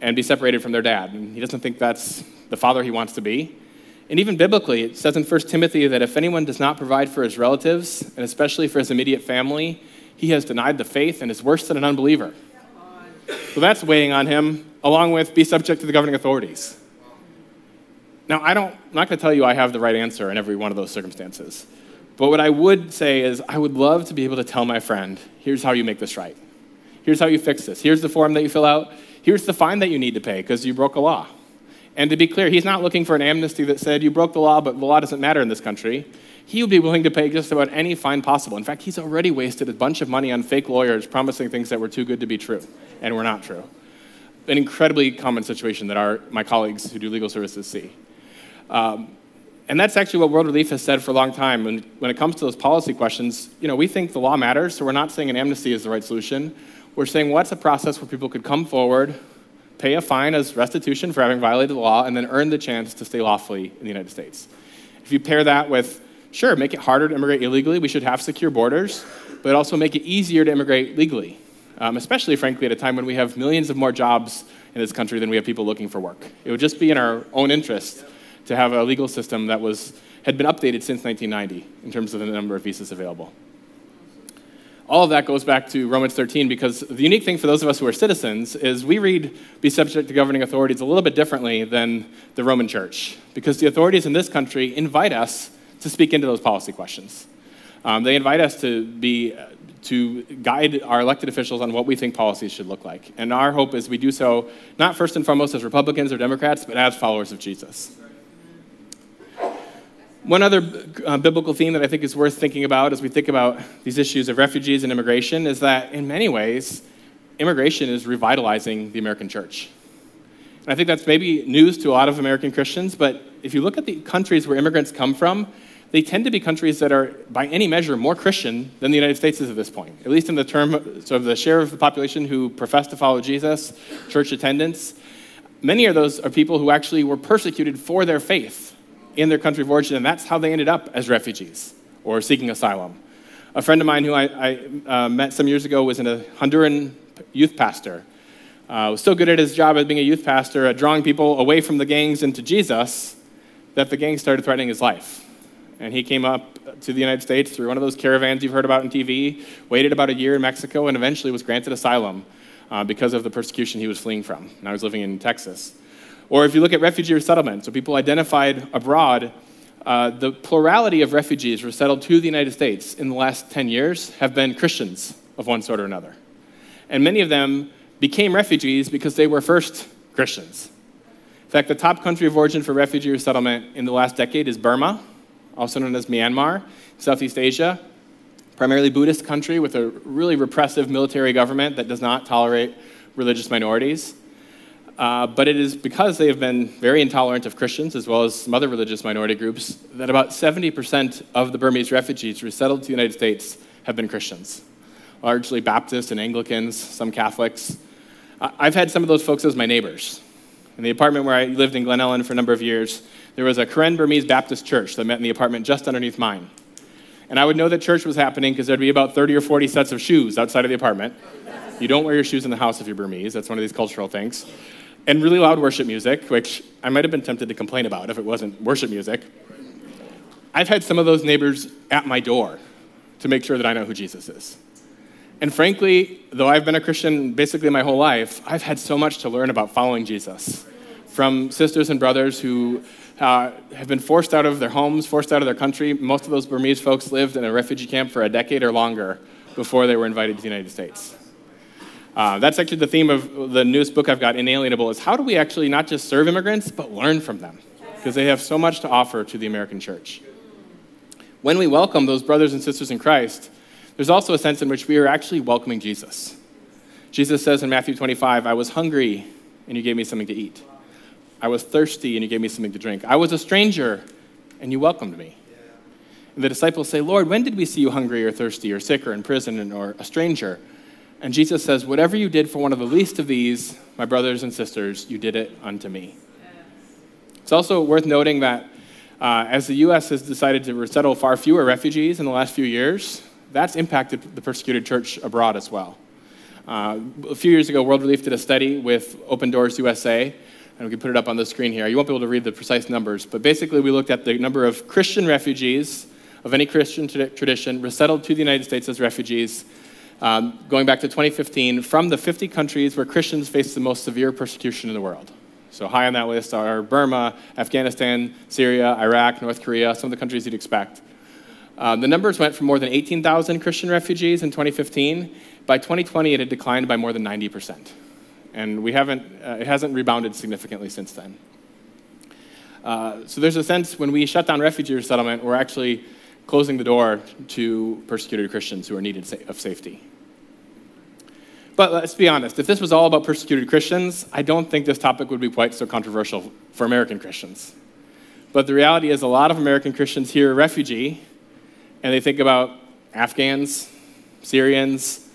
and be separated from their dad. And he doesn't think that's the father he wants to be. And even biblically, it says in 1 Timothy that if anyone does not provide for his relatives, and especially for his immediate family, he has denied the faith and is worse than an unbeliever. So that's weighing on him, along with be subject to the governing authorities. Now, I don't, I'm not going to tell you I have the right answer in every one of those circumstances. But what I would say is, I would love to be able to tell my friend, here's how you make this right. Here's how you fix this. Here's the form that you fill out. Here's the fine that you need to pay because you broke a law. And to be clear, he's not looking for an amnesty that said, you broke the law, but the law doesn't matter in this country he would be willing to pay just about any fine possible. In fact, he's already wasted a bunch of money on fake lawyers promising things that were too good to be true and were not true. An incredibly common situation that our, my colleagues who do legal services see. Um, and that's actually what World Relief has said for a long time. When, when it comes to those policy questions, you know, we think the law matters, so we're not saying an amnesty is the right solution. We're saying what's a process where people could come forward, pay a fine as restitution for having violated the law, and then earn the chance to stay lawfully in the United States. If you pair that with Sure, make it harder to immigrate illegally. We should have secure borders, but also make it easier to immigrate legally, um, especially, frankly, at a time when we have millions of more jobs in this country than we have people looking for work. It would just be in our own interest to have a legal system that was, had been updated since 1990 in terms of the number of visas available. All of that goes back to Romans 13 because the unique thing for those of us who are citizens is we read be subject to governing authorities a little bit differently than the Roman church because the authorities in this country invite us to speak into those policy questions. Um, they invite us to be to guide our elected officials on what we think policies should look like. And our hope is we do so not first and foremost as Republicans or Democrats, but as followers of Jesus. One other uh, biblical theme that I think is worth thinking about as we think about these issues of refugees and immigration is that in many ways, immigration is revitalizing the American church. And I think that's maybe news to a lot of American Christians, but if you look at the countries where immigrants come from, they tend to be countries that are, by any measure, more Christian than the United States is at this point, at least in the term of the share of the population who profess to follow Jesus, church attendance. Many of those are people who actually were persecuted for their faith in their country of origin, and that's how they ended up as refugees or seeking asylum. A friend of mine who I, I uh, met some years ago was a Honduran youth pastor. Uh, was so good at his job as being a youth pastor at drawing people away from the gangs into Jesus that the gang started threatening his life. And he came up to the United States through one of those caravans you've heard about on TV, waited about a year in Mexico, and eventually was granted asylum uh, because of the persecution he was fleeing from. And I was living in Texas. Or if you look at refugee resettlement, so people identified abroad, uh, the plurality of refugees resettled to the United States in the last 10 years have been Christians of one sort or another. And many of them became refugees because they were first Christians. In fact, the top country of origin for refugee resettlement in the last decade is Burma, also known as Myanmar, Southeast Asia, primarily Buddhist country with a really repressive military government that does not tolerate religious minorities. Uh, but it is because they have been very intolerant of Christians as well as some other religious minority groups that about 70% of the Burmese refugees resettled to the United States have been Christians, largely Baptists and Anglicans, some Catholics. I've had some of those folks as my neighbors. In the apartment where I lived in Glen Ellyn for a number of years, there was a Karen Burmese Baptist church that met in the apartment just underneath mine. And I would know that church was happening because there'd be about 30 or 40 sets of shoes outside of the apartment. You don't wear your shoes in the house if you're Burmese. That's one of these cultural things and really loud worship music, which I might have been tempted to complain about if it wasn't worship music. I've had some of those neighbors at my door to make sure that I know who Jesus is. And frankly, though I've been a Christian basically my whole life, I've had so much to learn about following Jesus from sisters and brothers who uh, have been forced out of their homes, forced out of their country. Most of those Burmese folks lived in a refugee camp for a decade or longer before they were invited to the United States. Uh, that's actually the theme of the newest book I've got, Inalienable, is how do we actually not just serve immigrants, but learn from them? Because they have so much to offer to the American church. When we welcome those brothers and sisters in Christ, there's also a sense in which we are actually welcoming Jesus. Jesus says in Matthew 25, I was hungry and you gave me something to eat. I was thirsty and you gave me something to drink. I was a stranger and you welcomed me. And the disciples say, Lord, when did we see you hungry or thirsty or sick or in prison or a stranger? And Jesus says, Whatever you did for one of the least of these, my brothers and sisters, you did it unto me. It's also worth noting that uh, as the U.S. has decided to resettle far fewer refugees in the last few years, that's impacted the persecuted church abroad as well. Uh, a few years ago, World Relief did a study with Open Doors USA, and we can put it up on the screen here. You won't be able to read the precise numbers, but basically, we looked at the number of Christian refugees of any Christian tradition resettled to the United States as refugees um, going back to 2015, from the 50 countries where Christians face the most severe persecution in the world. So, high on that list are Burma, Afghanistan, Syria, Iraq, North Korea, some of the countries you'd expect. Um, the numbers went from more than 18,000 Christian refugees in 2015. By 2020, it had declined by more than 90%. And we haven't, uh, it hasn't rebounded significantly since then. Uh, so there's a sense when we shut down refugee resettlement, we're actually closing the door to persecuted Christians who are needed of safety. But let's be honest, if this was all about persecuted Christians, I don't think this topic would be quite so controversial for American Christians. But the reality is, a lot of American Christians hear refugee and they think about Afghans, Syrians,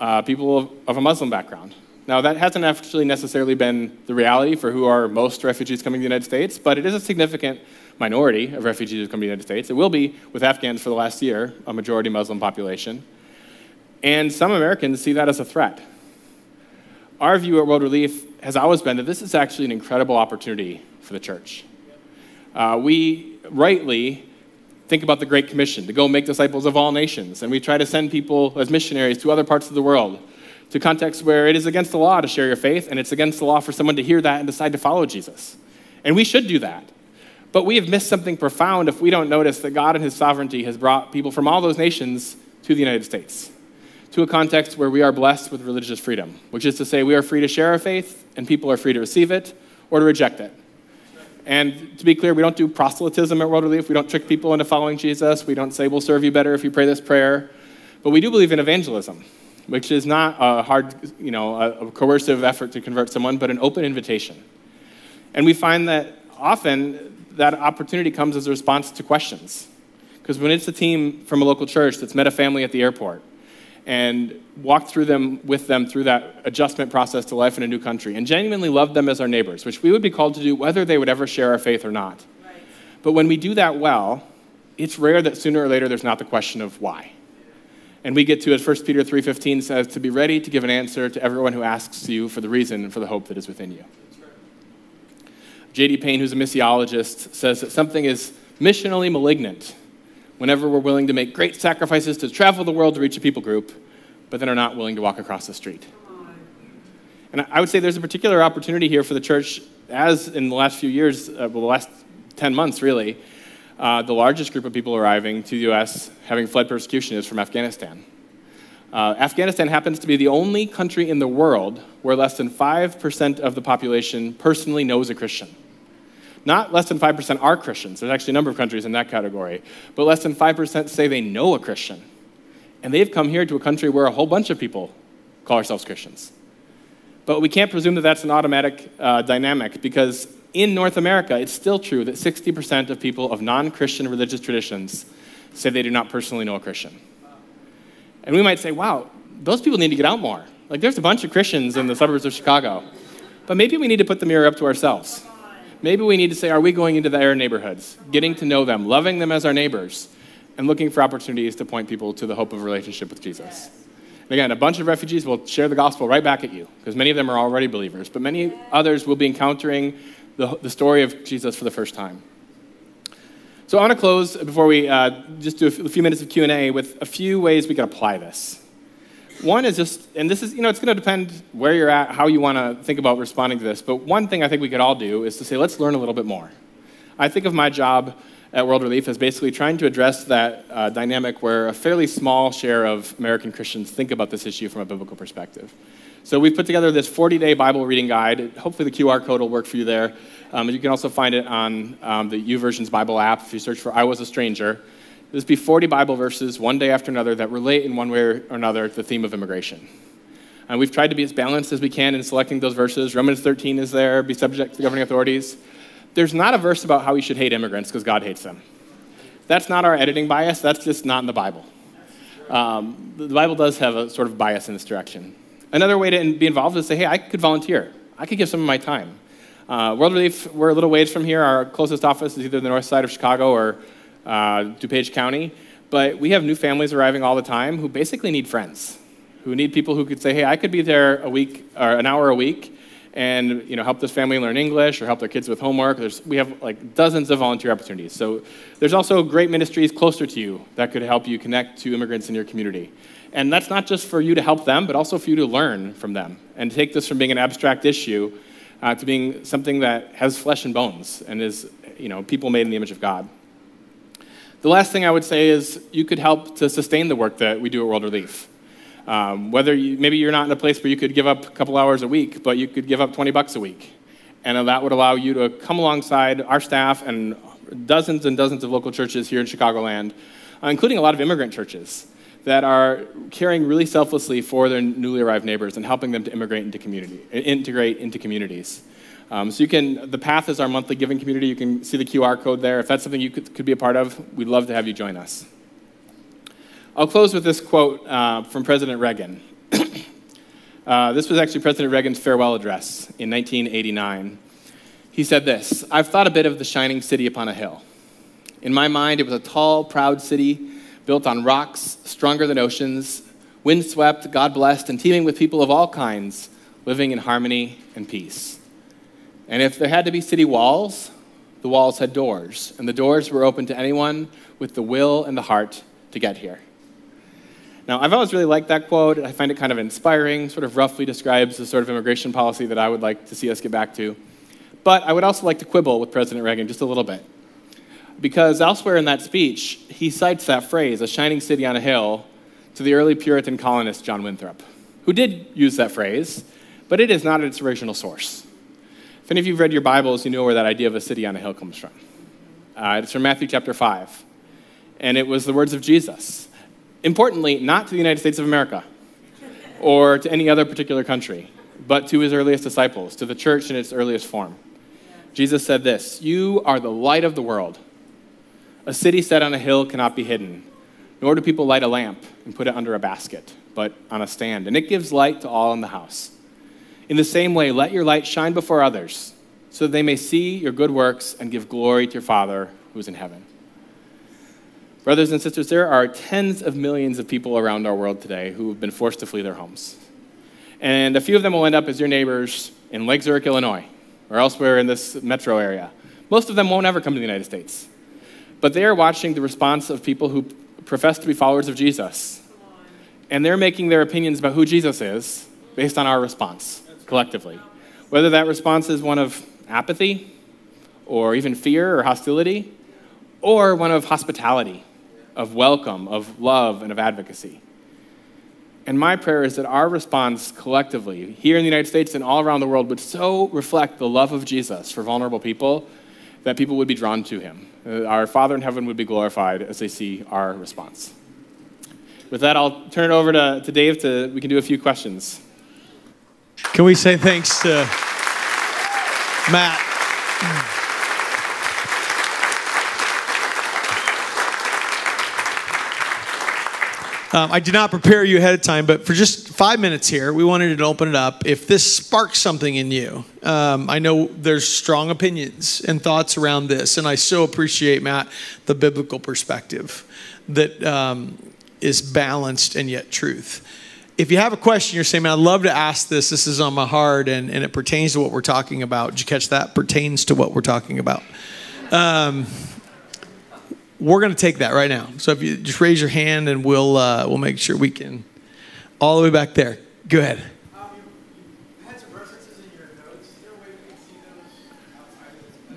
uh, people of, of a Muslim background. Now, that hasn't actually necessarily been the reality for who are most refugees coming to the United States, but it is a significant minority of refugees who come to the United States. It will be with Afghans for the last year, a majority Muslim population. And some Americans see that as a threat. Our view at World Relief has always been that this is actually an incredible opportunity for the church. Uh, we rightly think about the Great Commission to go make disciples of all nations, and we try to send people as missionaries to other parts of the world, to contexts where it is against the law to share your faith, and it's against the law for someone to hear that and decide to follow Jesus. And we should do that. But we have missed something profound if we don't notice that God in His sovereignty has brought people from all those nations to the United States, to a context where we are blessed with religious freedom, which is to say, we are free to share our faith, and people are free to receive it or to reject it. And to be clear, we don't do proselytism at World Relief. We don't trick people into following Jesus. We don't say, we'll serve you better if you pray this prayer. But we do believe in evangelism, which is not a hard, you know, a coercive effort to convert someone, but an open invitation. And we find that often that opportunity comes as a response to questions. Because when it's a team from a local church that's met a family at the airport and walked through them with them through that adjustment process to life in a new country and genuinely loved them as our neighbors, which we would be called to do whether they would ever share our faith or not. Right. But when we do that well, it's rare that sooner or later there's not the question of why. And we get to, as 1 Peter 3.15 says, to be ready to give an answer to everyone who asks you for the reason and for the hope that is within you. J.D. Payne, who's a missiologist, says that something is missionally malignant whenever we're willing to make great sacrifices to travel the world to reach a people group, but then are not willing to walk across the street. And I would say there's a particular opportunity here for the church, as in the last few years, uh, well, the last 10 months really, uh, the largest group of people arriving to the U.S. having fled persecution is from Afghanistan. Uh, Afghanistan happens to be the only country in the world where less than 5% of the population personally knows a Christian. Not less than 5% are Christians. There's actually a number of countries in that category. But less than 5% say they know a Christian. And they've come here to a country where a whole bunch of people call ourselves Christians. But we can't presume that that's an automatic uh, dynamic because in North America, it's still true that 60% of people of non Christian religious traditions say they do not personally know a Christian. And we might say, wow, those people need to get out more. Like, there's a bunch of Christians in the suburbs of Chicago. But maybe we need to put the mirror up to ourselves. Maybe we need to say, are we going into their neighborhoods, getting to know them, loving them as our neighbors, and looking for opportunities to point people to the hope of relationship with Jesus? And again, a bunch of refugees will share the gospel right back at you, because many of them are already believers, but many others will be encountering the, the story of Jesus for the first time. So I want to close before we uh, just do a few minutes of Q&A with a few ways we can apply this. One is just, and this is, you know, it's going to depend where you're at, how you want to think about responding to this. But one thing I think we could all do is to say, let's learn a little bit more. I think of my job at World Relief as basically trying to address that uh, dynamic where a fairly small share of American Christians think about this issue from a biblical perspective. So we've put together this 40-day Bible reading guide. Hopefully the QR code will work for you there. Um, you can also find it on um, the YouVersion's Bible app if you search for I Was a Stranger. There's be 40 Bible verses, one day after another, that relate in one way or another to the theme of immigration. And we've tried to be as balanced as we can in selecting those verses. Romans 13 is there, be subject to the governing authorities. There's not a verse about how we should hate immigrants because God hates them. That's not our editing bias, that's just not in the Bible. Um, the Bible does have a sort of bias in this direction. Another way to be involved is to say, hey, I could volunteer. I could give some of my time. Uh, World Relief, we're a little ways from here. Our closest office is either the north side of Chicago or uh, DuPage County. But we have new families arriving all the time who basically need friends, who need people who could say, hey, I could be there a week or an hour a week and you know, help this family learn English or help their kids with homework. There's, we have like dozens of volunteer opportunities. So there's also great ministries closer to you that could help you connect to immigrants in your community. And that's not just for you to help them, but also for you to learn from them and take this from being an abstract issue uh, to being something that has flesh and bones and is, you know, people made in the image of God. The last thing I would say is you could help to sustain the work that we do at World Relief. Um, whether you, maybe you're not in a place where you could give up a couple hours a week, but you could give up 20 bucks a week. And that would allow you to come alongside our staff and dozens and dozens of local churches here in Chicagoland, uh, including a lot of immigrant churches that are caring really selflessly for their newly arrived neighbors and helping them to immigrate into community, integrate into communities. Um, so you can, the path is our monthly giving community. You can see the QR code there. If that's something you could, could be a part of, we'd love to have you join us. I'll close with this quote uh, from President Reagan. uh, this was actually President Reagan's farewell address in 1989. He said this I've thought a bit of the shining city upon a hill. In my mind, it was a tall, proud city built on rocks, stronger than oceans, windswept, God blessed, and teeming with people of all kinds living in harmony and peace. And if there had to be city walls, the walls had doors, and the doors were open to anyone with the will and the heart to get here. Now, I've always really liked that quote. I find it kind of inspiring, sort of roughly describes the sort of immigration policy that I would like to see us get back to. But I would also like to quibble with President Reagan just a little bit. Because elsewhere in that speech, he cites that phrase, a shining city on a hill, to the early Puritan colonist John Winthrop, who did use that phrase, but it is not its original source. Any of you have read your Bibles, you know where that idea of a city on a hill comes from. Uh, it's from Matthew chapter 5. And it was the words of Jesus. Importantly, not to the United States of America or to any other particular country, but to his earliest disciples, to the church in its earliest form. Jesus said this You are the light of the world. A city set on a hill cannot be hidden, nor do people light a lamp and put it under a basket, but on a stand, and it gives light to all in the house. In the same way, let your light shine before others, so that they may see your good works and give glory to your Father who is in heaven. Brothers and sisters, there are tens of millions of people around our world today who have been forced to flee their homes. And a few of them will end up as your neighbors in Lake Zurich, Illinois, or elsewhere in this metro area. Most of them won't ever come to the United States. But they are watching the response of people who profess to be followers of Jesus. And they're making their opinions about who Jesus is based on our response. Collectively. Whether that response is one of apathy, or even fear or hostility, or one of hospitality, of welcome, of love, and of advocacy. And my prayer is that our response collectively, here in the United States and all around the world, would so reflect the love of Jesus for vulnerable people that people would be drawn to him. Uh, our Father in heaven would be glorified as they see our response. With that, I'll turn it over to, to Dave to we can do a few questions. Can we say thanks to Matt? Um, I did not prepare you ahead of time, but for just five minutes here, we wanted to open it up. If this sparks something in you, um, I know there's strong opinions and thoughts around this, and I so appreciate, Matt, the biblical perspective that um, is balanced and yet truth. If you have a question, you're saying, man, I'd love to ask this. This is on my heart, and, and it pertains to what we're talking about. Did you catch that? Pertains to what we're talking about. Um, we're going to take that right now. So if you just raise your hand and we'll, uh, we'll make sure we can. All the way back there. Go ahead.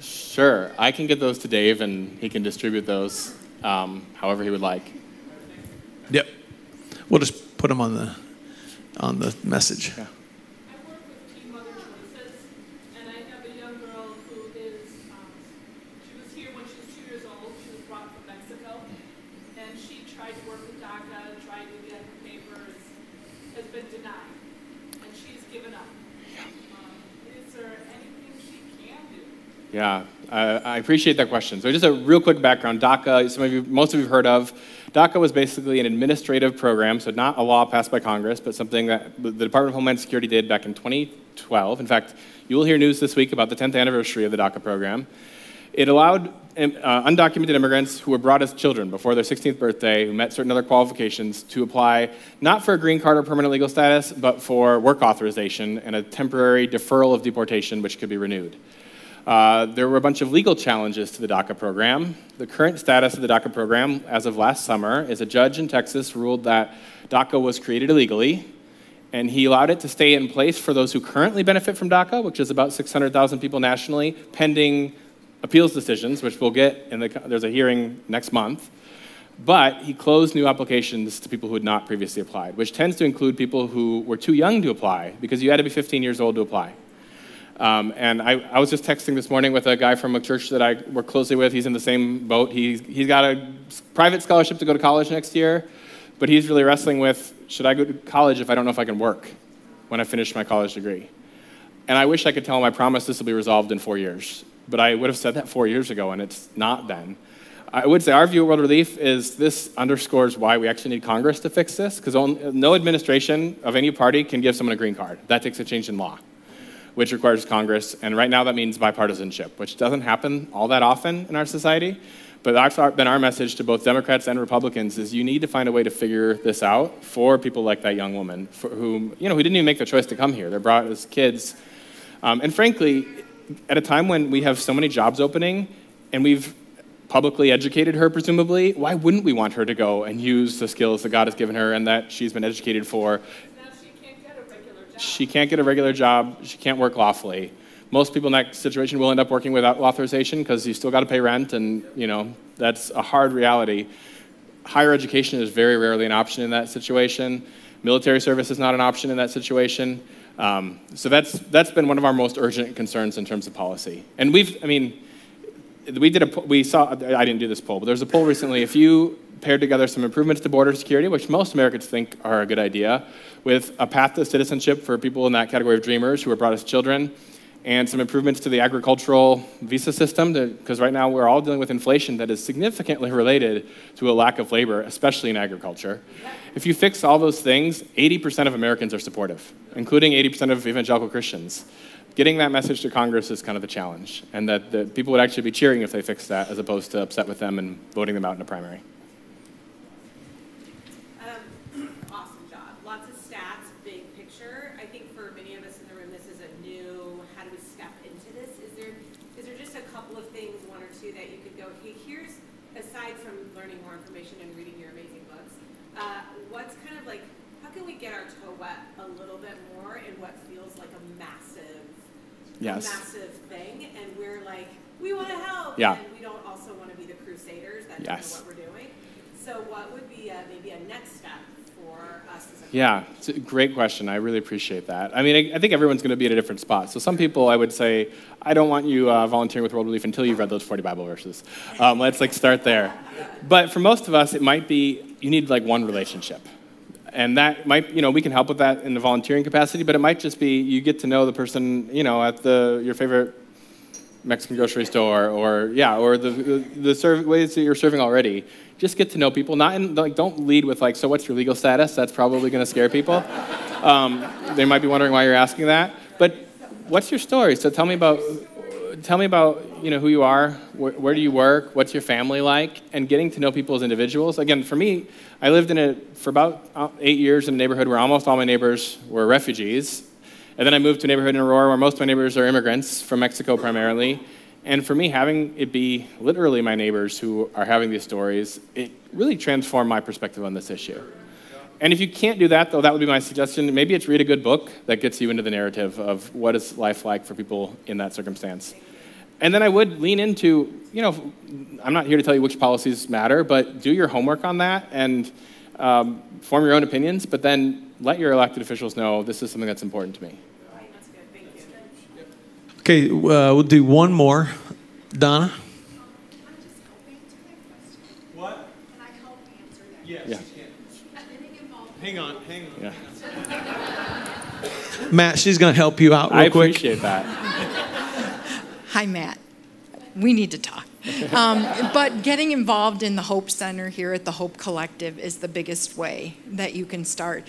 Sure, I can get those to Dave and he can distribute those um, however he would like. Yep. We'll just put them on the on the message. Yeah. Yeah, Is there anything she can? Yeah. I I appreciate that question. So just a real quick background. DACA, some of you, most of you have heard of. DACA was basically an administrative program, so not a law passed by Congress, but something that the Department of Homeland Security did back in 2012. In fact, you will hear news this week about the 10th anniversary of the DACA program. It allowed um, uh, undocumented immigrants who were brought as children before their 16th birthday, who met certain other qualifications, to apply not for a green card or permanent legal status, but for work authorization and a temporary deferral of deportation, which could be renewed. Uh, there were a bunch of legal challenges to the DACA program. The current status of the DACA program, as of last summer, is a judge in Texas ruled that DACA was created illegally, and he allowed it to stay in place for those who currently benefit from DACA, which is about 600,000 people nationally, pending appeals decisions, which we'll get in the, there's a hearing next month. But he closed new applications to people who had not previously applied, which tends to include people who were too young to apply because you had to be 15 years old to apply. Um, and I, I, was just texting this morning with a guy from a church that I work closely with. He's in the same boat. He's, he's got a private scholarship to go to college next year, but he's really wrestling with should I go to college if I don't know if I can work when I finish my college degree? And I wish I could tell him I promise this will be resolved in four years, but I would have said that four years ago, and it's not then. I would say our view of World Relief is this underscores why we actually need Congress to fix this, because no administration of any party can give someone a green card. That takes a change in law which requires Congress. And right now that means bipartisanship, which doesn't happen all that often in our society. But that's been our message to both Democrats and Republicans is you need to find a way to figure this out for people like that young woman for whom, you know, who didn't even make the choice to come here. They're brought as kids. Um, and frankly, at a time when we have so many jobs opening and we've publicly educated her, presumably, why wouldn't we want her to go and use the skills that God has given her and that she's been educated for she can't get a regular job, she can't work lawfully. Most people in that situation will end up working without authorization because you still got to pay rent, and you know that's a hard reality. Higher education is very rarely an option in that situation. Military service is not an option in that situation. Um, so that's that's been one of our most urgent concerns in terms of policy. And we've, I mean, we did a we saw I didn't do this poll, but there was a poll recently. If you paired together some improvements to border security, which most Americans think are a good idea, with a path to citizenship for people in that category of dreamers who were brought as children, and some improvements to the agricultural visa system, because right now we're all dealing with inflation that is significantly related to a lack of labor, especially in agriculture. If you fix all those things, 80% of Americans are supportive, including 80% of evangelical Christians. Getting that message to Congress is kind of the challenge, and that the people would actually be cheering if they fixed that as opposed to upset with them and voting them out in a primary. get our toe wet a little bit more in what feels like a massive, Yes. massive thing, and we're like, we want to help, Yeah. and we don't also want to be the crusaders. That's Yes. kind of what we're doing. So, what would be a, maybe a next step for us Yeah, it's a great question. I really appreciate that. I mean, I, I think everyone's going to be at a different spot. So some people, I would say, I don't want you uh, volunteering with World Relief until you've read those 40 Bible verses. Um, let's like start there. But for most of us, it might be you need like one relationship. And that might, you know, we can help with that in the volunteering capacity, but it might just be you get to know the person, you know, at the your favorite Mexican grocery store, or yeah, or the the, the serve, ways that you're serving already. Just get to know people. Not in, like don't lead with like, so what's your legal status? That's probably going to scare people. Um, they might be wondering why you're asking that. But what's your story? So tell me about tell me about you know who you are. Where, where do you work? What's your family like? And getting to know people as individuals. Again, for me, I lived in it for about uh, eight years in a neighborhood where almost all my neighbors were refugees. And then I moved to a neighborhood in Aurora where most of my neighbors are immigrants from Mexico primarily. And for me, having it be literally my neighbors who are having these stories, it really transformed my perspective on this issue. And if you can't do that, though, that would be my suggestion. Maybe it's read a good book that gets you into the narrative of what is life like for people in that circumstance. And then I would lean into, you know, I'm not here to tell you which policies matter, but do your homework on that and um, form your own opinions, but then let your elected officials know this is something that's important to me. That's good. Thank you. Okay, uh, we'll do one more. Donna? What? Can I help answer that? Yes. Yeah. Hang on, hang on. Yeah. Matt, she's going to help you out real I quick. I appreciate that. Hi, Matt. We need to talk. Um, but getting involved in the Hope Center here at the Hope Collective is the biggest way that you can start.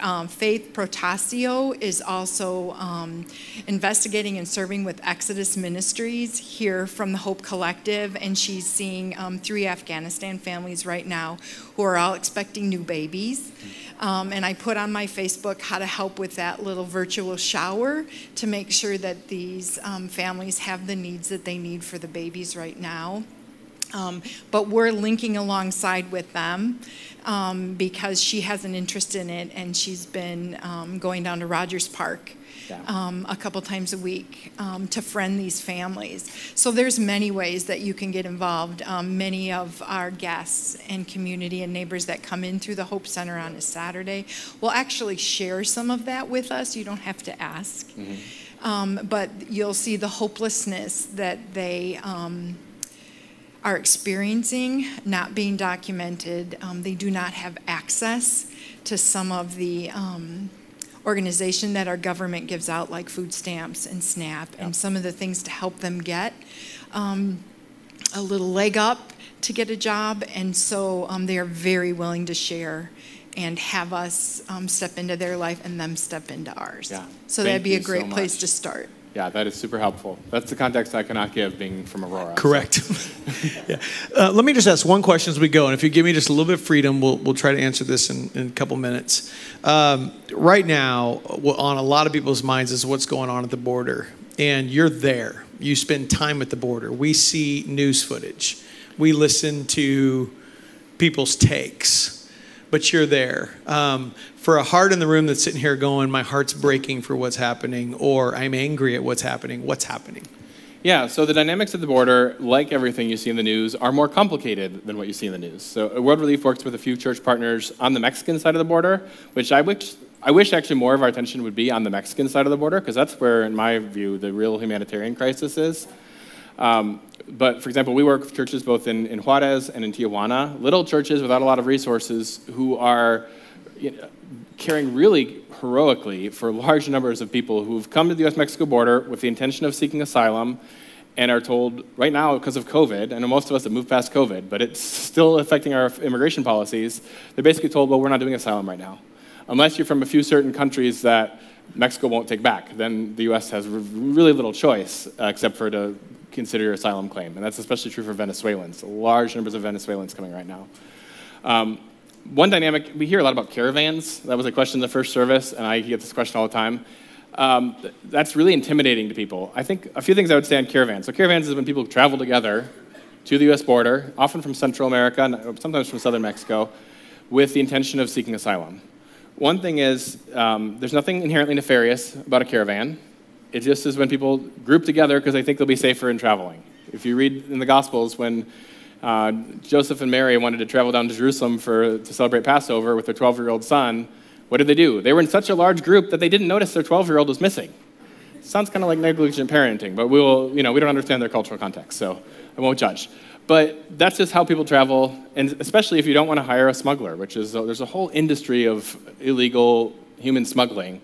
Um, Faith Protasio is also um, investigating and serving with Exodus Ministries here from the Hope Collective, and she's seeing um, three Afghanistan families right now who are all expecting new babies. Um, and I put on my Facebook how to help with that little virtual shower to make sure that these um, families have the needs that they need for the babies right now. Um, but we're linking alongside with them um, because she has an interest in it and she's been um, going down to Rogers Park Yeah. um, a couple times a week um, to friend these families. So there's many ways that you can get involved. Um, many of our guests and community and neighbors that come in through the Hope Center on a Saturday will actually share some of that with us. You don't have to ask. Um, but you'll see the hopelessness that they um, are experiencing, not being documented. Um, they do not have access to some of the um, organization that our government gives out, like food stamps and SNAP, and some of the things to help them get um, a little leg up to get a job. And so um, they are very willing to share and have us um, step into their life and them step into ours. Yeah. So Thank that'd be a great so place to start. Yeah, that is super helpful. That's the context I cannot give being from Aurora. so- Correct. yeah. Uh, let me just ask one question as we go, and if you give me just a little bit of freedom, we'll, we'll try to answer this in, in a couple minutes. Um, right now, on a lot of people's minds is what's going on at the border, and you're there. You spend time at the border. We see news footage. We listen to people's takes, but you're there. Um, for a heart in the room that's sitting here going, my heart's breaking for what's happening, or I'm angry at what's happening. What's happening? Yeah, so the dynamics of the border, like everything you see in the news, are more complicated than what you see in the news. So World Relief works with a few church partners on the Mexican side of the border, which I wish, I wish actually more of our attention would be on the Mexican side of the border, because that's where, in my view, the real humanitarian crisis is. Um, but for example, we work with churches both in, in Juarez and in Tijuana, little churches without a lot of resources who are you know, caring really heroically for large numbers of people who've come to the US Mexico border with the intention of seeking asylum and are told right now because of COVID, and most of us have moved past COVID, but it's still affecting our immigration policies. They're basically told, well, we're not doing asylum right now. Unless you're from a few certain countries that Mexico won't take back, then the US has really little choice uh, except for to consider your asylum claim. And that's especially true for Venezuelans. Large numbers of Venezuelans coming right now. Um, one dynamic, we hear a lot about caravans. That was a question in the first service, and I get this question all the time. Um, th- that's really intimidating to people. I think a few things I would say on caravans. So, caravans is when people travel together to the US border, often from Central America, sometimes from southern Mexico, with the intention of seeking asylum. One thing is, um, there's nothing inherently nefarious about a caravan. It just is when people group together because they think they'll be safer in traveling. If you read in the Gospels, when uh, Joseph and Mary wanted to travel down to Jerusalem for, to celebrate Passover with their 12 year old son, what did they do? They were in such a large group that they didn't notice their 12 year old was missing. Sounds kind of like negligent parenting, but we will, you know, we don't understand their cultural context, so I won't judge. But that's just how people travel, and especially if you don't want to hire a smuggler, which is there's a whole industry of illegal human smuggling,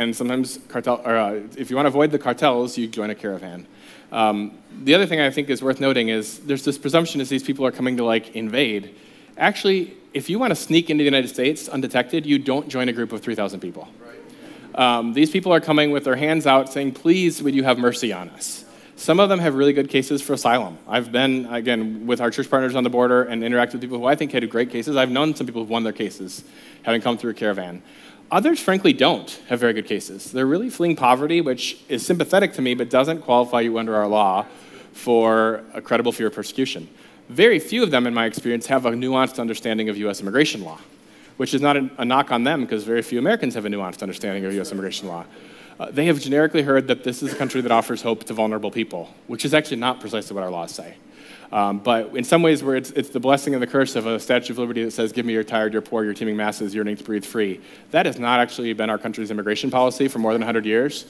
and sometimes cartel, or, uh, if you want to avoid the cartels, you join a caravan. Um, the other thing I think is worth noting is there's this presumption as these people are coming to like invade. Actually, if you want to sneak into the United States undetected, you don't join a group of 3,000 people. Um, these people are coming with their hands out saying, Please, would you have mercy on us? Some of them have really good cases for asylum. I've been, again, with our church partners on the border and interacted with people who I think had great cases. I've known some people who've won their cases having come through a caravan. Others, frankly, don't have very good cases. They're really fleeing poverty, which is sympathetic to me, but doesn't qualify you under our law for a credible fear of persecution. Very few of them, in my experience, have a nuanced understanding of U.S. immigration law, which is not a, knock on them because very few Americans have a nuanced understanding of U.S. immigration law. Uh, they have generically heard that this is a country that offers hope to vulnerable people, which is actually not precisely what our laws say. Um, but in some ways, where it's, it's the blessing and the curse of a Statue of Liberty that says, Give me your tired, your poor, your teeming masses, yearning to breathe free. That has not actually been our country's immigration policy for more than 100 years.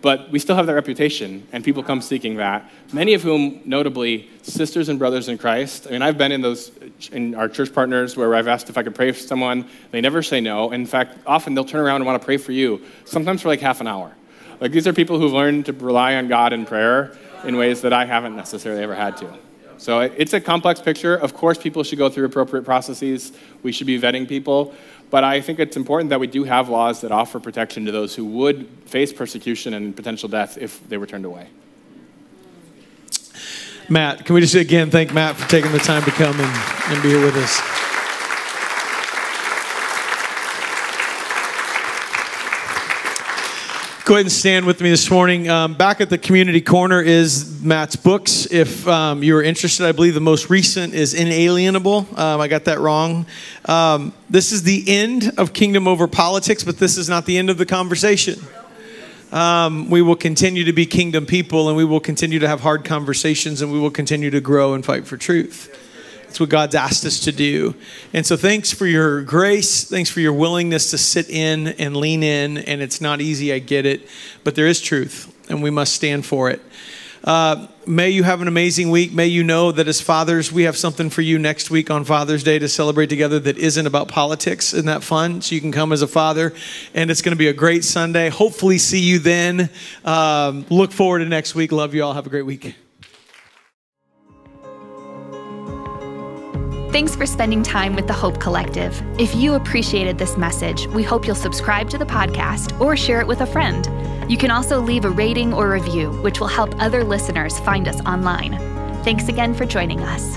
But we still have that reputation, and people come seeking that. Many of whom, notably, sisters and brothers in Christ. I mean, I've been in those, in our church partners where I've asked if I could pray for someone. They never say no. In fact, often they'll turn around and want to pray for you, sometimes for like half an hour. Like, these are people who've learned to rely on God in prayer in ways that I haven't necessarily ever had to. So it's a complex picture. Of course, people should go through appropriate processes. We should be vetting people. But I think it's important that we do have laws that offer protection to those who would face persecution and potential death if they were turned away. Matt, can we just again thank Matt for taking the time to come and, and be here with us? Go ahead and stand with me this morning. Um, back at the community corner is Matt's books. If um, you are interested, I believe the most recent is Inalienable. Um, I got that wrong. Um, this is the end of Kingdom Over Politics, but this is not the end of the conversation. Um, we will continue to be kingdom people and we will continue to have hard conversations and we will continue to grow and fight for truth. It's what God's asked us to do. And so thanks for your grace. Thanks for your willingness to sit in and lean in. And it's not easy, I get it, but there is truth and we must stand for it. Uh, may you have an amazing week. May you know that as fathers, we have something for you next week on Father's Day to celebrate together that isn't about politics. Isn't that fun? So you can come as a father, and it's going to be a great Sunday. Hopefully, see you then. Um, look forward to next week. Love you all. Have a great week. Thanks for spending time with the Hope Collective. If you appreciated this message, we hope you'll subscribe to the podcast or share it with a friend. You can also leave a rating or review, which will help other listeners find us online. Thanks again for joining us.